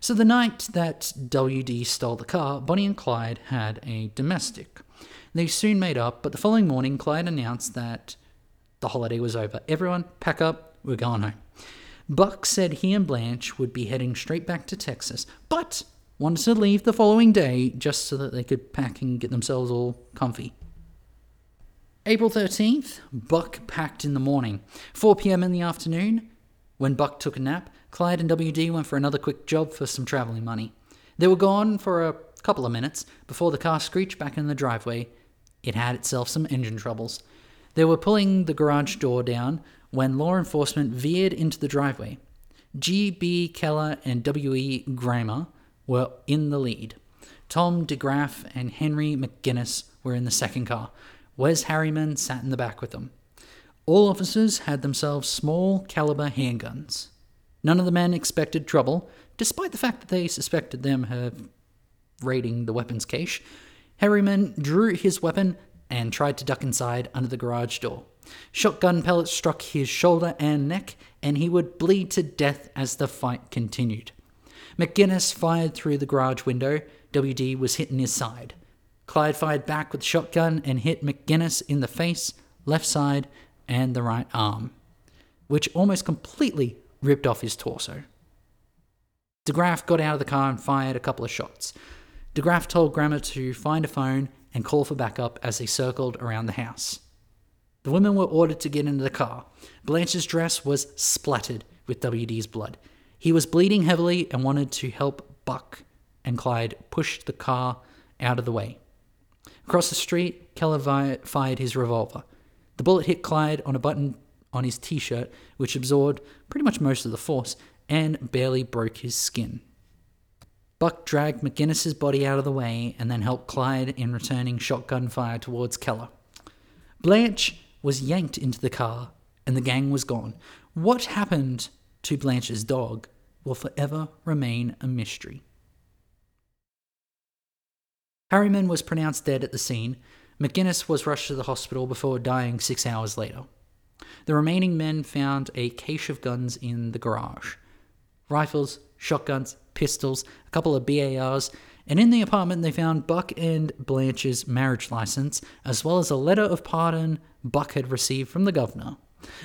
So, the night that WD stole the car, Bonnie and Clyde had a domestic. They soon made up, but the following morning, Clyde announced that the holiday was over. Everyone, pack up, we're going home. Buck said he and Blanche would be heading straight back to Texas, but wanted to leave the following day just so that they could pack and get themselves all comfy. April 13th, Buck packed in the morning. 4 p.m. in the afternoon, when Buck took a nap, Clyde and WD went for another quick job for some traveling money. They were gone for a couple of minutes before the car screeched back in the driveway. It had itself some engine troubles. They were pulling the garage door down when law enforcement veered into the driveway. G.B. Keller and W.E. Grammer were in the lead. Tom DeGraff and Henry McGinnis were in the second car. Wes Harryman sat in the back with them. All officers had themselves small caliber handguns. None of the men expected trouble, despite the fact that they suspected them of raiding the weapons cache. Harryman drew his weapon and tried to duck inside under the garage door. Shotgun pellets struck his shoulder and neck, and he would bleed to death as the fight continued. McGinnis fired through the garage window. WD was hit in his side. Clyde fired back with a shotgun and hit McGinnis in the face, left side, and the right arm, which almost completely ripped off his torso. DeGraff got out of the car and fired a couple of shots. DeGraff told Grammer to find a phone and call for backup as they circled around the house. The women were ordered to get into the car. Blanche's dress was splattered with WD's blood. He was bleeding heavily and wanted to help Buck, and Clyde pushed the car out of the way. Across the street, Keller fired his revolver. The bullet hit Clyde on a button on his t shirt, which absorbed pretty much most of the force and barely broke his skin. Buck dragged McGinnis's body out of the way and then helped Clyde in returning shotgun fire towards Keller. Blanche was yanked into the car and the gang was gone. What happened to Blanche's dog will forever remain a mystery. Harryman was pronounced dead at the scene. McGinnis was rushed to the hospital before dying six hours later. The remaining men found a cache of guns in the garage rifles, shotguns, pistols, a couple of BARs, and in the apartment they found Buck and Blanche's marriage license, as well as a letter of pardon Buck had received from the governor.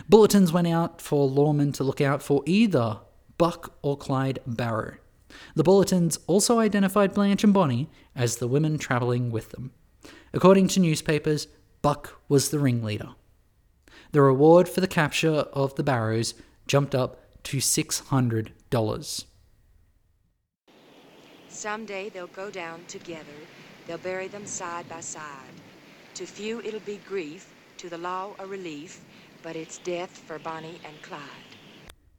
Bulletins went out for lawmen to look out for either Buck or Clyde Barrow. The bulletins also identified Blanche and Bonnie as the women traveling with them. According to newspapers, Buck was the ringleader. The reward for the capture of the Barrows jumped up to $600. Someday they'll go down together. They'll bury them side by side. To few it'll be grief, to the law a relief, but it's death for Bonnie and Clyde.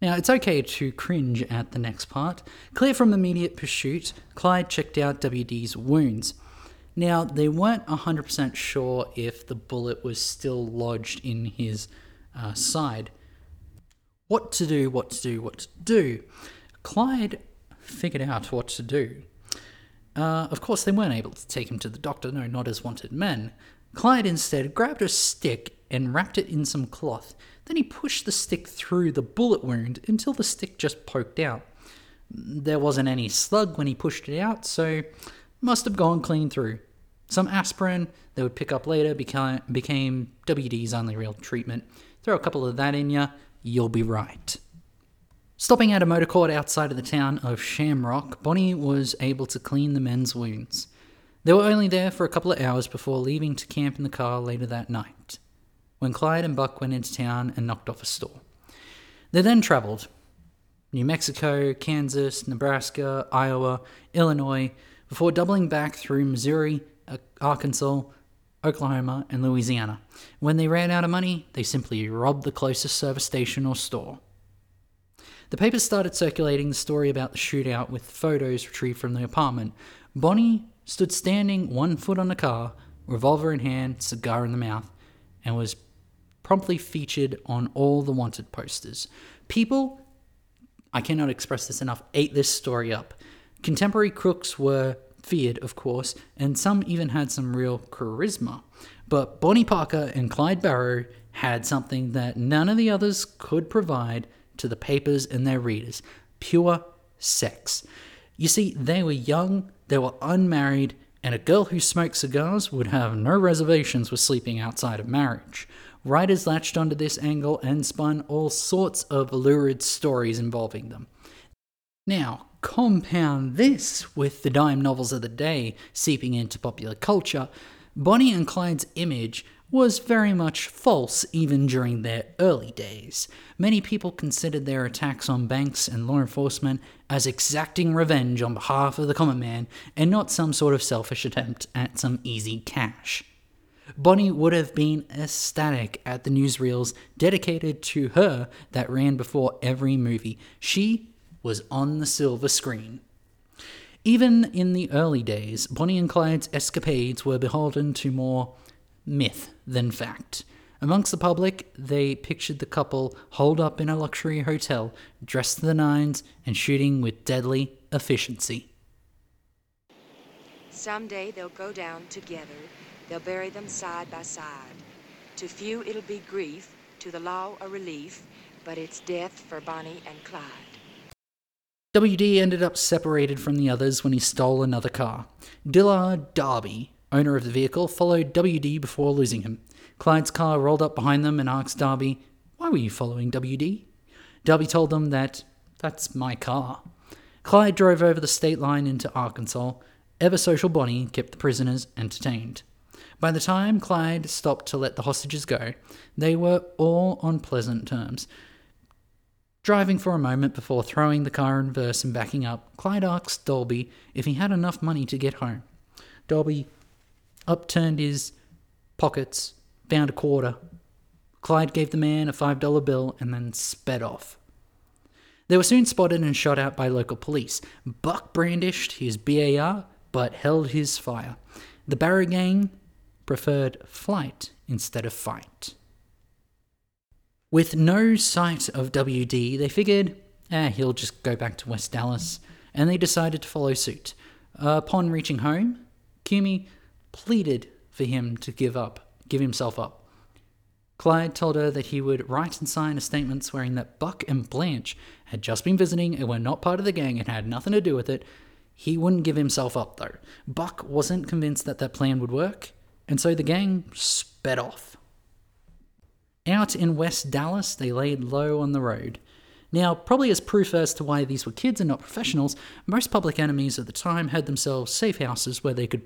Now, it's okay to cringe at the next part. Clear from immediate pursuit, Clyde checked out WD's wounds. Now, they weren't 100% sure if the bullet was still lodged in his uh, side. What to do, what to do, what to do. Clyde figured out what to do. Uh, of course, they weren't able to take him to the doctor, no, not as wanted men. Clyde instead grabbed a stick and wrapped it in some cloth then he pushed the stick through the bullet wound until the stick just poked out. There wasn't any slug when he pushed it out, so must have gone clean through. Some aspirin they would pick up later became, WD's only real treatment. Throw a couple of that in ya, you'll be right. Stopping at a motor court outside of the town of Shamrock, Bonnie was able to clean the men's wounds. They were only there for a couple of hours before leaving to camp in the car later that night when Clyde and Buck went into town and knocked off a store. They then traveled New Mexico, Kansas, Nebraska, Iowa, Illinois, before doubling back through Missouri, uh, Arkansas, Oklahoma, and Louisiana. When they ran out of money, they simply robbed the closest service station or store. The papers started circulating the story about the shootout with photos retrieved from the apartment. Bonnie stood standing, one foot on the car, revolver in hand, cigar in the mouth, and was promptly featured on all the wanted posters. People, I cannot express this enough, ate this story up. Contemporary crooks were feared, of course, and some even had some real charisma. But Bonnie Parker and Clyde Barrow had something that none of the others could provide to the papers and their readers pure sex. You see, they were young, they were unmarried, and a girl who smoked cigars would have no reservations with sleeping outside of marriage. Writers latched onto this angle and spun all sorts of lurid stories involving them. Now, compound this with the dime novels of the day seeping into popular culture, Bonnie and Clyde's image was very much false even during their early days. Many people considered their attacks on banks and law enforcement as exacting revenge on behalf of the common man and not some sort of selfish attempt at some easy cash. Bonnie would have been ecstatic at the newsreels dedicated to her that ran before every movie. She was on the silver screen. Even in the early days, Bonnie and Clyde's escapades were beholden to more myth than fact. Amongst the public, they pictured the couple holed up in a luxury hotel, dressed to the nines, and shooting with deadly efficiency. Someday they'll go down together they'll bury them side by side. To few it'll be grief, to the law a relief, but it's death for Bonnie and Clyde. WD ended up separated from the others when he stole another car. Dillard Darby, owner of the vehicle, followed WD before losing him. Clyde's car rolled up behind them and asked Darby, Why were you following WD? Darby told them that that's my car. Clyde drove over the state line into Arkansas. Ever social Bonnie kept the prisoners entertained. By the time Clyde stopped to let the hostages go, they were all on pleasant terms. Driving for a moment before throwing the car in reverse and backing up, Clyde asked Dolby if he had enough money to get home. Dolby upturned his pockets, found a quarter. Clyde gave the man a $5 bill and then sped off. They were soon spotted and shot out by local police. Buck brandished his BAR but held his fire. The Barrow gang preferred flight instead of fight. With no sight of WD, they figured, eh, he'll just go back to West Dallas, and they decided to follow suit. Upon reaching home, Cumie pleaded for him to give up, give himself up. Clyde told her that he would write and sign a statement swearing that Buck and Blanche had just been visiting and were not part of the gang and had nothing to do with it. He wouldn't give himself up, though. Buck wasn't convinced that that plan would work, and so the gang sped off. Out in West Dallas, they laid low on the road. Now, probably as proof as to why these were kids and not professionals, most public enemies at the time had themselves safe houses where they could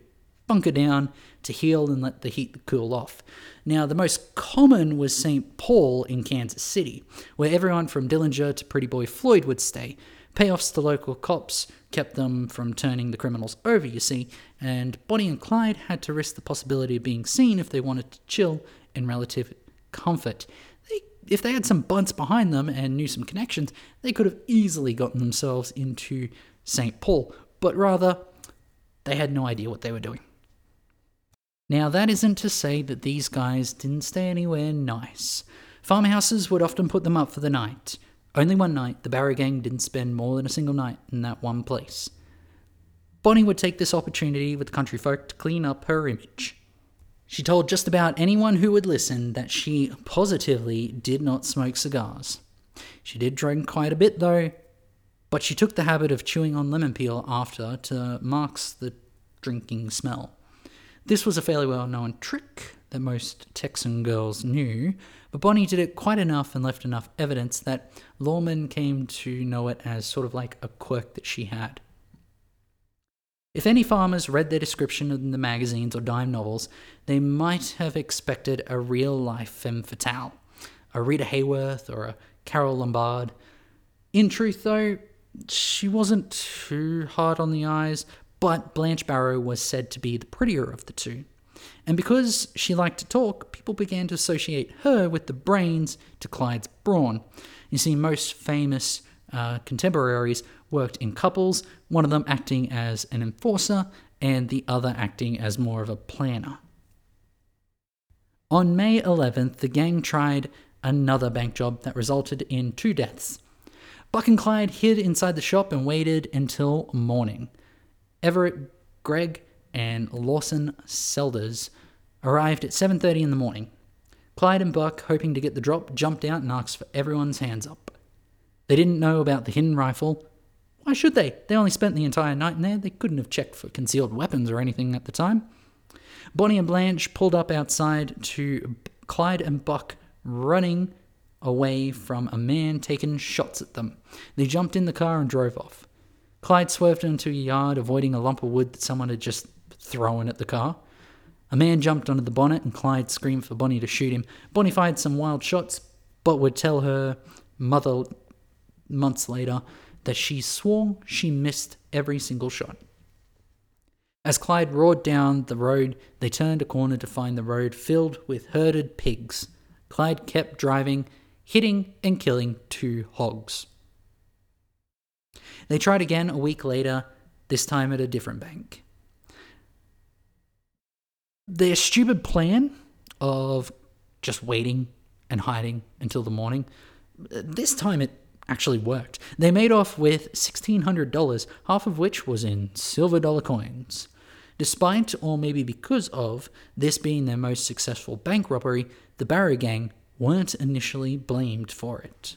bunker down to heal and let the heat cool off. Now, the most common was St. Paul in Kansas City, where everyone from Dillinger to Pretty Boy Floyd would stay. Payoffs to local cops kept them from turning the criminals over, you see, and Bonnie and Clyde had to risk the possibility of being seen if they wanted to chill in relative comfort. They, if they had some bunts behind them and knew some connections, they could have easily gotten themselves into St. Paul, but rather, they had no idea what they were doing. Now, that isn't to say that these guys didn't stay anywhere nice. Farmhouses would often put them up for the night. Only one night, the Barrow Gang didn't spend more than a single night in that one place. Bonnie would take this opportunity with the country folk to clean up her image. She told just about anyone who would listen that she positively did not smoke cigars. She did drink quite a bit, though, but she took the habit of chewing on lemon peel after to mask the drinking smell. This was a fairly well known trick that most Texan girls knew, but Bonnie did it quite enough and left enough evidence that lawmen came to know it as sort of like a quirk that she had. If any farmers read their description in the magazines or dime novels, they might have expected a real life femme fatale, a Rita Hayworth or a Carole Lombard. In truth, though, she wasn't too hard on the eyes, but Blanche Barrow was said to be the prettier of the two. And because she liked to talk, people began to associate her with the brains to Clyde's brawn. You see, most famous uh, contemporaries worked in couples, one of them acting as an enforcer and the other acting as more of a planner. On May 11th, the gang tried another bank job that resulted in two deaths. Buck and Clyde hid inside the shop and waited until morning. Everett Gregg and Lawson Selders arrived at 7:30 in the morning. Clyde and Buck, hoping to get the drop, jumped out and asked for everyone's hands up. They didn't know about the hidden rifle. Why should they? They only spent the entire night in there. They couldn't have checked for concealed weapons or anything at the time. Bonnie and Blanche pulled up outside to Clyde and Buck running away from a man taking shots at them. They jumped in the car and drove off. Clyde swerved into a yard, avoiding a lump of wood that someone had just thrown at the car. A man jumped onto the bonnet, and Clyde screamed for Bonnie to shoot him. Bonnie fired some wild shots, but would tell her mother months later that she swore she missed every single shot. As Clyde roared down the road, they turned a corner to find the road filled with herded pigs. Clyde kept driving, hitting and killing two hogs. They tried again a week later, this time at a different bank. Their stupid plan of just waiting and hiding until the morning, this time it actually worked. They made off with $1,600, half of which was in silver dollar coins. Despite, or maybe because of, this being their most successful bank robbery, the Barrow Gang weren't initially blamed for it.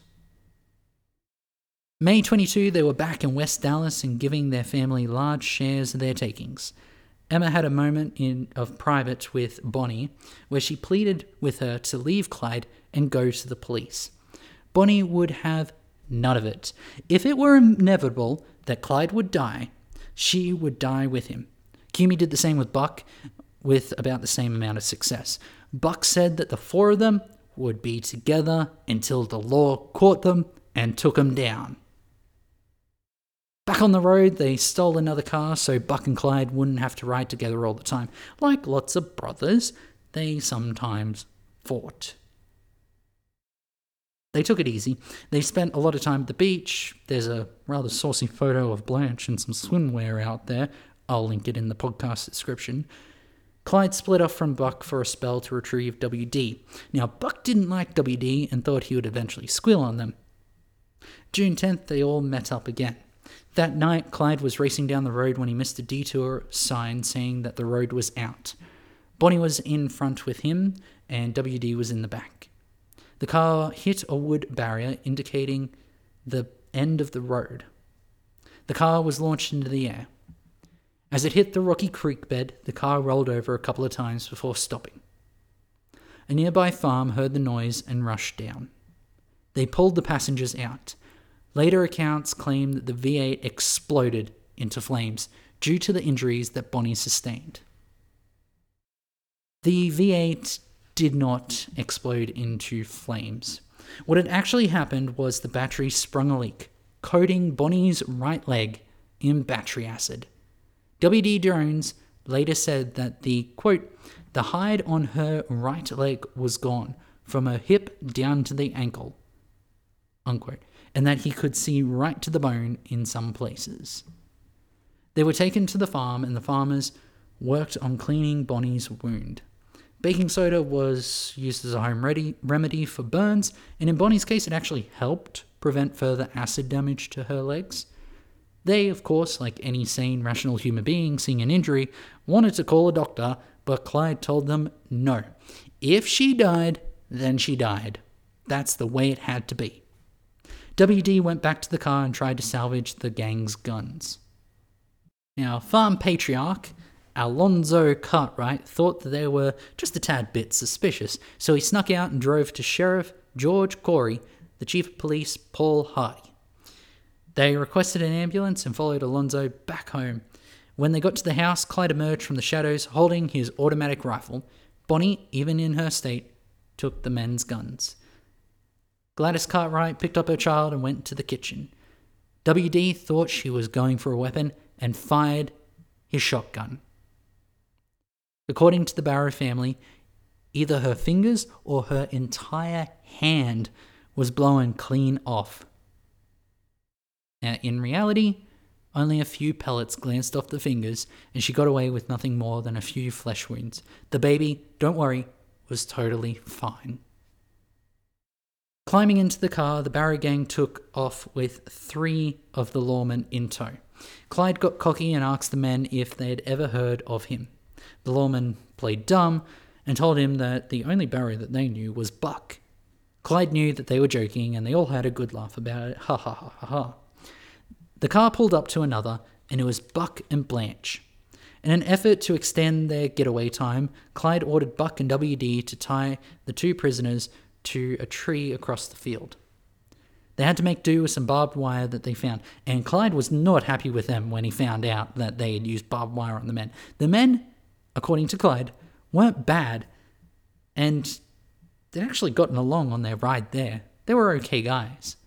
May 22, they were back in West Dallas and giving their family large shares of their takings. Emma had a moment in, of private with Bonnie where she pleaded with her to leave Clyde and go to the police. Bonnie would have none of it. If it were inevitable that Clyde would die, she would die with him. Cumie did the same with Buck, with about the same amount of success. Buck said that the four of them would be together until the law caught them and took them down. Back on the road, they stole another car so Buck and Clyde wouldn't have to ride together all the time. Like lots of brothers, they sometimes fought. They took it easy. They spent a lot of time at the beach. There's a rather saucy photo of Blanche in some swimwear out there. I'll link it in the podcast description. Clyde split off from Buck for a spell to retrieve WD. Now, Buck didn't like WD and thought he would eventually squeal on them. June 10th, they all met up again. That night, Clyde was racing down the road when he missed a detour sign saying that the road was out. Bonnie was in front with him, and WD was in the back. The car hit a wood barrier indicating the end of the road. The car was launched into the air. As it hit the rocky creek bed, the car rolled over a couple of times before stopping. A nearby farm heard the noise and rushed down. They pulled the passengers out. Later accounts claim that the V8 exploded into flames due to the injuries that Bonnie sustained. The V8 did not explode into flames. What had actually happened was the battery sprung a leak, coating Bonnie's right leg in battery acid. W.D. Jones later said that the quote, the hide on her right leg was gone from her hip down to the ankle, unquote, and that he could see right to the bone in some places. They were taken to the farm, and the farmers worked on cleaning Bonnie's wound. Baking soda was used as a home ready, remedy for burns, and in Bonnie's case, it actually helped prevent further acid damage to her legs. They, of course, like any sane, rational human being seeing an injury, wanted to call a doctor, but Clyde told them no. If she died, then she died. That's the way it had to be. WD went back to the car and tried to salvage the gang's guns. Now, farm patriarch Alonzo Cartwright thought that they were just a tad bit suspicious, so he snuck out and drove to Sheriff George Corry, the chief of police Paul Hardy. They requested an ambulance and followed Alonzo back home. When they got to the house, Clyde emerged from the shadows holding his automatic rifle. Bonnie, even in her state, took the men's guns. Gladys Cartwright picked up her child and went to the kitchen. WD thought she was going for a weapon and fired his shotgun. According to the Barrow family, either her fingers or her entire hand was blown clean off. Now, in reality, only a few pellets glanced off the fingers, and she got away with nothing more than a few flesh wounds. The baby, don't worry, was totally fine. Climbing into the car, the Barrow gang took off with three of the lawmen in tow. Clyde got cocky and asked the men if they had ever heard of him. The lawmen played dumb and told him that the only Barrow that they knew was Buck. Clyde knew that they were joking and they all had a good laugh about it. Ha ha ha ha ha. The car pulled up to another and it was Buck and Blanche. In an effort to extend their getaway time, Clyde ordered Buck and WD to tie the two prisoners to a tree across the field. They had to make do with some barbed wire that they found, and Clyde was not happy with them when he found out that they had used barbed wire on the men. The men according to Clyde, weren't bad, and they'd actually gotten along on their ride there. They were okay guys.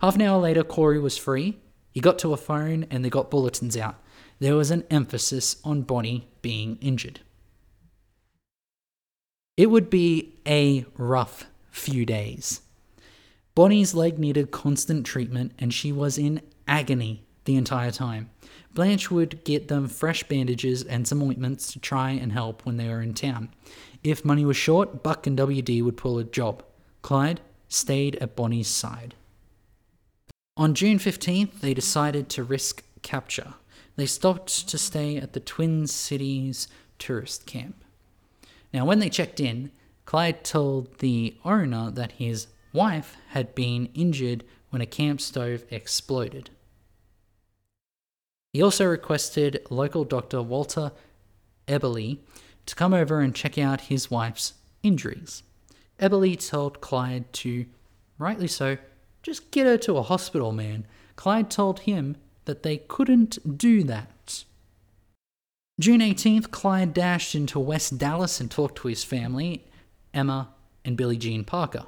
Half an hour later, Corry was free. He got to a phone and they got bulletins out. There was an emphasis on Bonnie being injured. It would be a rough few days. Bonnie's leg needed constant treatment and she was in agony the entire time. Blanche would get them fresh bandages and some ointments to try and help when they were in town. If money was short, Buck and WD would pull a job. Clyde stayed at Bonnie's side. On June 15th, they decided to risk capture. they stopped to stay at the Twin Cities tourist camp. Now, when they checked in, Clyde told the owner that his wife had been injured when a camp stove exploded. He also requested local doctor Walter Eberle to come over and check out his wife's injuries. Eberly told Clyde to, rightly so, just get her to a hospital, man. Clyde told him that they couldn't do that. June 18th, Clyde dashed into West Dallas and talked to his family, Emma and Billie Jean Parker.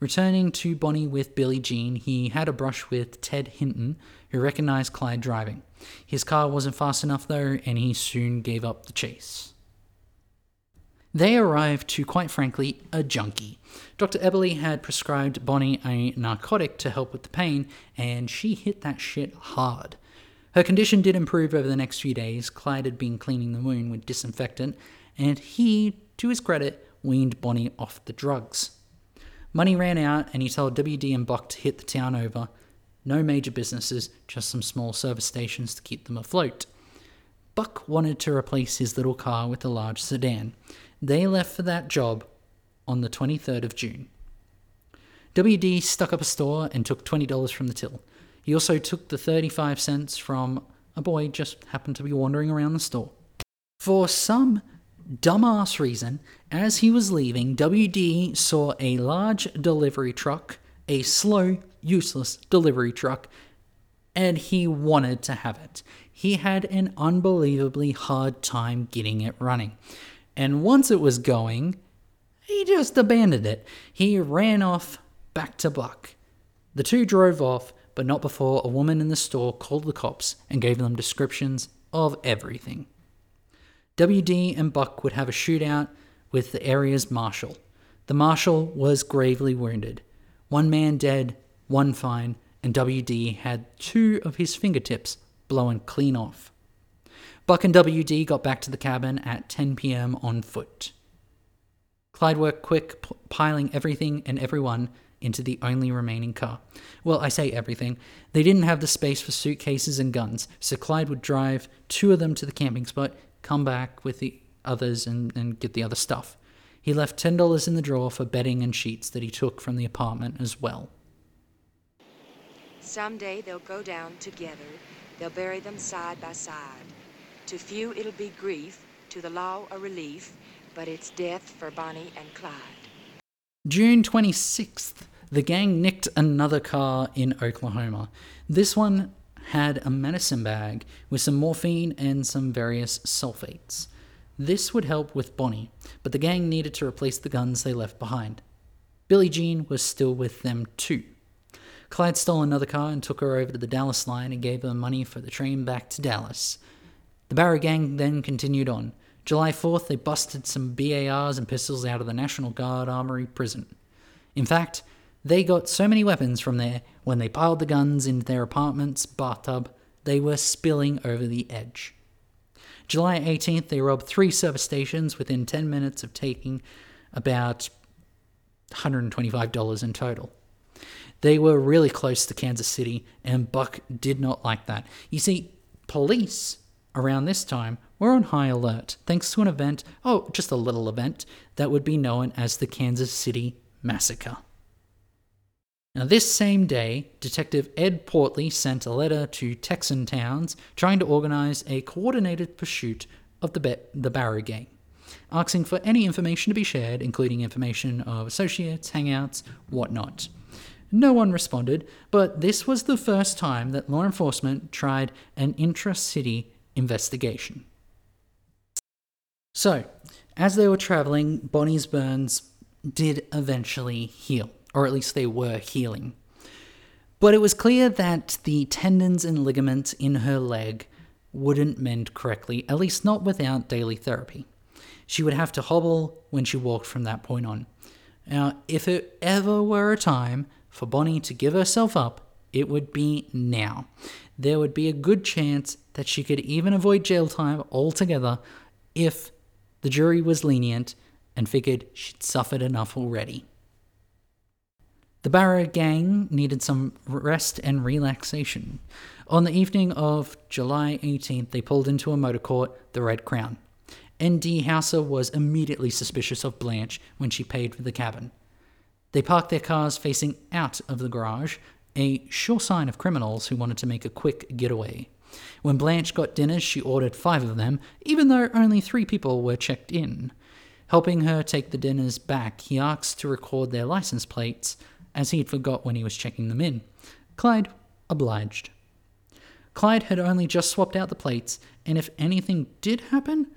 Returning to Bonnie with Billie Jean, he had a brush with Ted Hinton, who recognized Clyde driving. His car wasn't fast enough, though, and he soon gave up the chase. They arrived to, quite frankly, a junkie. Dr. Eberle had prescribed Bonnie a narcotic to help with the pain, and she hit that shit hard. Her condition did improve over the next few days. Clyde had been cleaning the wound with disinfectant, and he, to his credit, weaned Bonnie off the drugs. Money ran out, and he told WD and Buck to hit the town over. No major businesses, just some small service stations to keep them afloat. Buck wanted to replace his little car with a large sedan. They left for that job on the 23rd of June. WD stuck up a store and took $20 from the till. He also took the 35 cents from a boy just happened to be wandering around the store. For some dumbass reason, as he was leaving, WD saw a large delivery truck, a slow, useless delivery truck, and he wanted to have it. He had an unbelievably hard time getting it running. And once it was going, he just abandoned it. He ran off back to Buck. The two drove off, but not before a woman in the store called the cops and gave them descriptions of everything. WD and Buck would have a shootout with the area's marshal. The marshal was gravely wounded. One man dead, one fine, and WD had two of his fingertips blown clean off. Buck and WD got back to the cabin at 10 p.m. on foot. Clyde worked quick, p- piling everything and everyone into the only remaining car. Well, I say everything. They didn't have the space for suitcases and guns, so Clyde would drive two of them to the camping spot, come back with the others, and, and get the other stuff. He left $10 in the drawer for bedding and sheets that he took from the apartment as well. Someday they'll go down together. They'll bury them side by side. To few it'll be grief, to the law a relief, but it's death for Bonnie and Clyde. June 26th, the gang nicked another car in Oklahoma. This one had a medicine bag with some morphine and some various sulfates. This would help with Bonnie, but the gang needed to replace the guns they left behind. Billie Jean was still with them too. Clyde stole another car and took her over to the Dallas line and gave her money for the train back to Dallas. The Barrow gang then continued on. July 4th, they busted some BARs and pistols out of the National Guard Armory prison. In fact, they got so many weapons from there, when they piled the guns into their apartment's bathtub, they were spilling over the edge. July 18th, they robbed three service stations within 10 minutes of taking about $125 in total. They were really close to Kansas City, and Buck did not like that. You see, police around this time were on high alert thanks to an event, oh, just a little event, that would be known as the Kansas City Massacre. Now, this same day, Detective Ed Portley sent a letter to Texan towns trying to organize a coordinated pursuit of the, Be- the Barrow Gang, asking for any information to be shared, including information of associates, hangouts, whatnot. No one responded, but this was the first time that law enforcement tried an intra city investigation. So, as they were traveling, Bonnie's burns did eventually heal, or at least they were healing. But it was clear that the tendons and ligaments in her leg wouldn't mend correctly, at least not without daily therapy. She would have to hobble when she walked from that point on. Now, if it ever were a time for Bonnie to give herself up, it would be now. There would be a good chance that she could even avoid jail time altogether if the jury was lenient and figured she'd suffered enough already. The Barrow gang needed some rest and relaxation. On the evening of July 18th, they pulled into a motor court, the Red Crown. N.D. Hauser was immediately suspicious of Blanche when she paid for the cabin. They parked their cars facing out of the garage, a sure sign of criminals who wanted to make a quick getaway. When Blanche got dinners, she ordered five of them, even though only three people were checked in. Helping her take the dinners back, he asked to record their license plates, as he had forgot when he was checking them in. Clyde obliged. Clyde had only just swapped out the plates, and if anything did happen,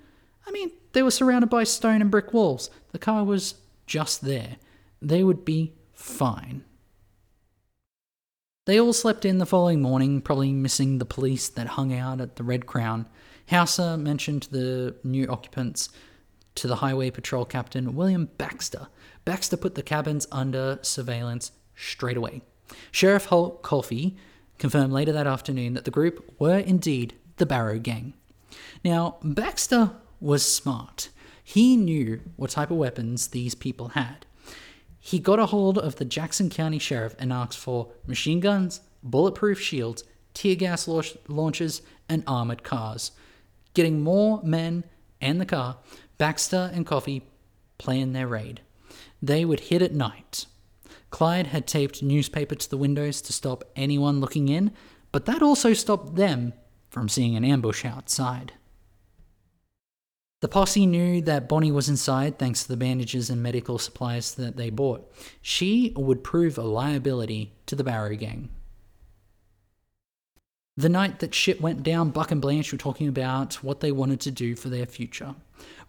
I mean, they were surrounded by stone and brick walls. The car was just there. They would be fine. They all slept in the following morning, probably missing the police that hung out at the Red Crown. Hauser mentioned the new occupants to the highway patrol captain, William Baxter. Baxter put the cabins under surveillance straight away. Sheriff Holt Coffey confirmed later that afternoon that the group were indeed the Barrow Gang. Now, Baxter was smart. He knew what type of weapons these people had. He got a hold of the Jackson County Sheriff and asked for machine guns, bulletproof shields, tear gas launchers, and armored cars. Getting more men and the car, Baxter and Coffey planned their raid. They would hit at night. Clyde had taped newspaper to the windows to stop anyone looking in, but that also stopped them from seeing an ambush outside. The posse knew that Bonnie was inside thanks to the bandages and medical supplies that they bought. She would prove a liability to the Barrow gang. The night that shit went down, Buck and Blanche were talking about what they wanted to do for their future.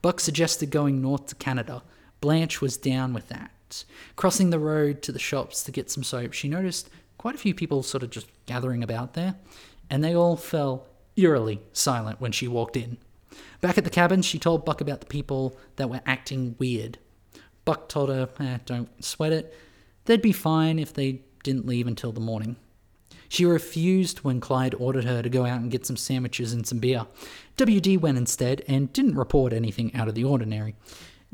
Buck suggested going north to Canada. Blanche was down with that. Crossing the road to the shops to get some soap, she noticed quite a few people sort of just gathering about there, and they all fell eerily silent when she walked in. Back at the cabin, she told Buck about the people that were acting weird. Buck told her, eh, don't sweat it. They'd be fine if they didn't leave until the morning. She refused when Clyde ordered her to go out and get some sandwiches and some beer. WD went instead and didn't report anything out of the ordinary.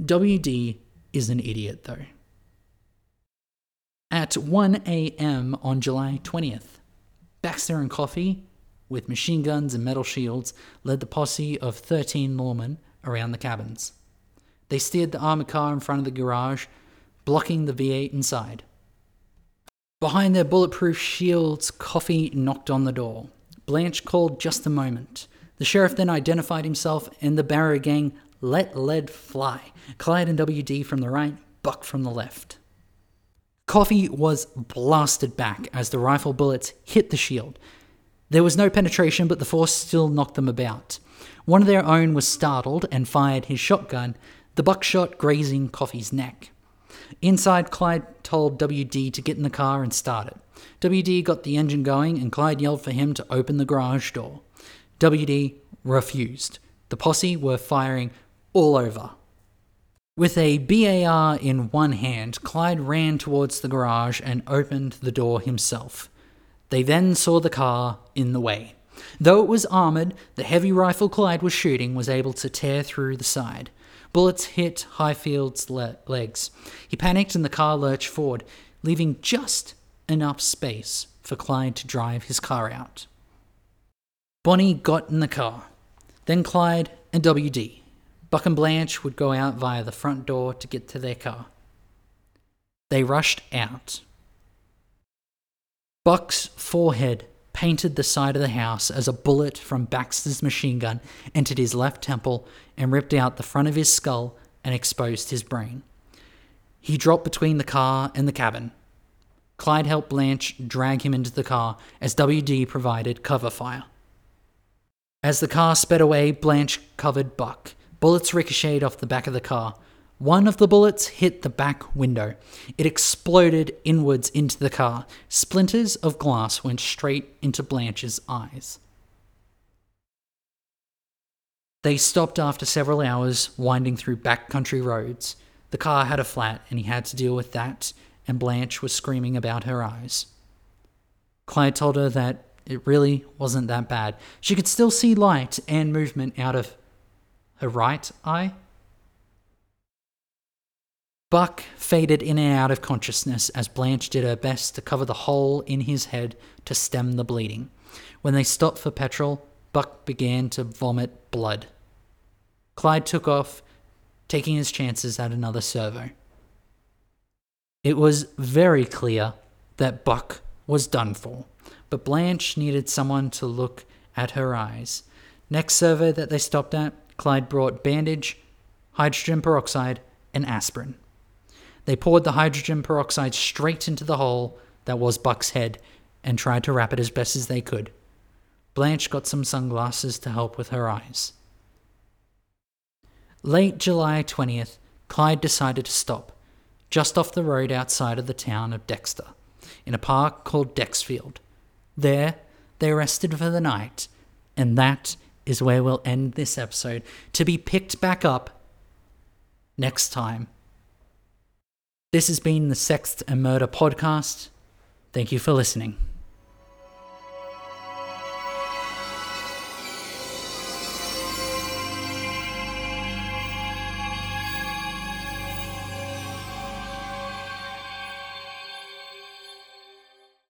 WD is an idiot, though. At 1 a.m. on July 20th, Baxter and Coffey, with machine guns and metal shields, led the posse of 13 lawmen around the cabins. They steered the armored car in front of the garage, blocking the V8 inside. Behind their bulletproof shields, Coffey knocked on the door. Blanche called just a moment. The sheriff then identified himself, and the Barrow gang let lead fly. Clyde and WD from the right, Buck from the left. Coffey was blasted back as the rifle bullets hit the shield. There was no penetration, but the force still knocked them about. One of their own was startled and fired his shotgun, the buckshot grazing Coffey's neck. Inside, Clyde told WD to get in the car and start it. WD got the engine going, and Clyde yelled for him to open the garage door. WD refused. The posse were firing all over. With a BAR in one hand, Clyde ran towards the garage and opened the door himself. They then saw the car in the way. Though it was armored, the heavy rifle Clyde was shooting was able to tear through the side. Bullets hit Highfill's le- legs. He panicked and the car lurched forward, leaving just enough space for Clyde to drive his car out. Bonnie got in the car. Then Clyde and WD. Buck and Blanche would go out via the front door to get to their car. They rushed out. Buck's forehead painted the side of the house as a bullet from Baxter's machine gun entered his left temple and ripped out the front of his skull and exposed his brain. He dropped between the car and the cabin. Clyde helped Blanche drag him into the car as WD provided cover fire. As the car sped away, Blanche covered Buck. Bullets ricocheted off the back of the car. One of the bullets hit the back window. It exploded inwards into the car. Splinters of glass went straight into Blanche's eyes. They stopped after several hours, winding through backcountry roads. The car had a flat, and he had to deal with that, and Blanche was screaming about her eyes. Clyde told her that it really wasn't that bad. She could still see light and movement out of her right eye. Buck faded in and out of consciousness as Blanche did her best to cover the hole in his head to stem the bleeding. When they stopped for petrol, Buck began to vomit blood. Clyde took off, taking his chances at another servo. It was very clear that Buck was done for, but Blanche needed someone to look at her eyes. Next servo that they stopped at, Clyde brought bandage, hydrogen peroxide, and aspirin. They poured the hydrogen peroxide straight into the hole that was Buck's head and tried to wrap it as best as they could. Blanche got some sunglasses to help with her eyes. Late July 20th, Clyde decided to stop, just off the road outside of the town of Dexter, in a park called Dexfield. There, they rested for the night, and that is where we'll end this episode, to be picked back up next time. This has been the Sex and Murder Podcast. Thank you for listening.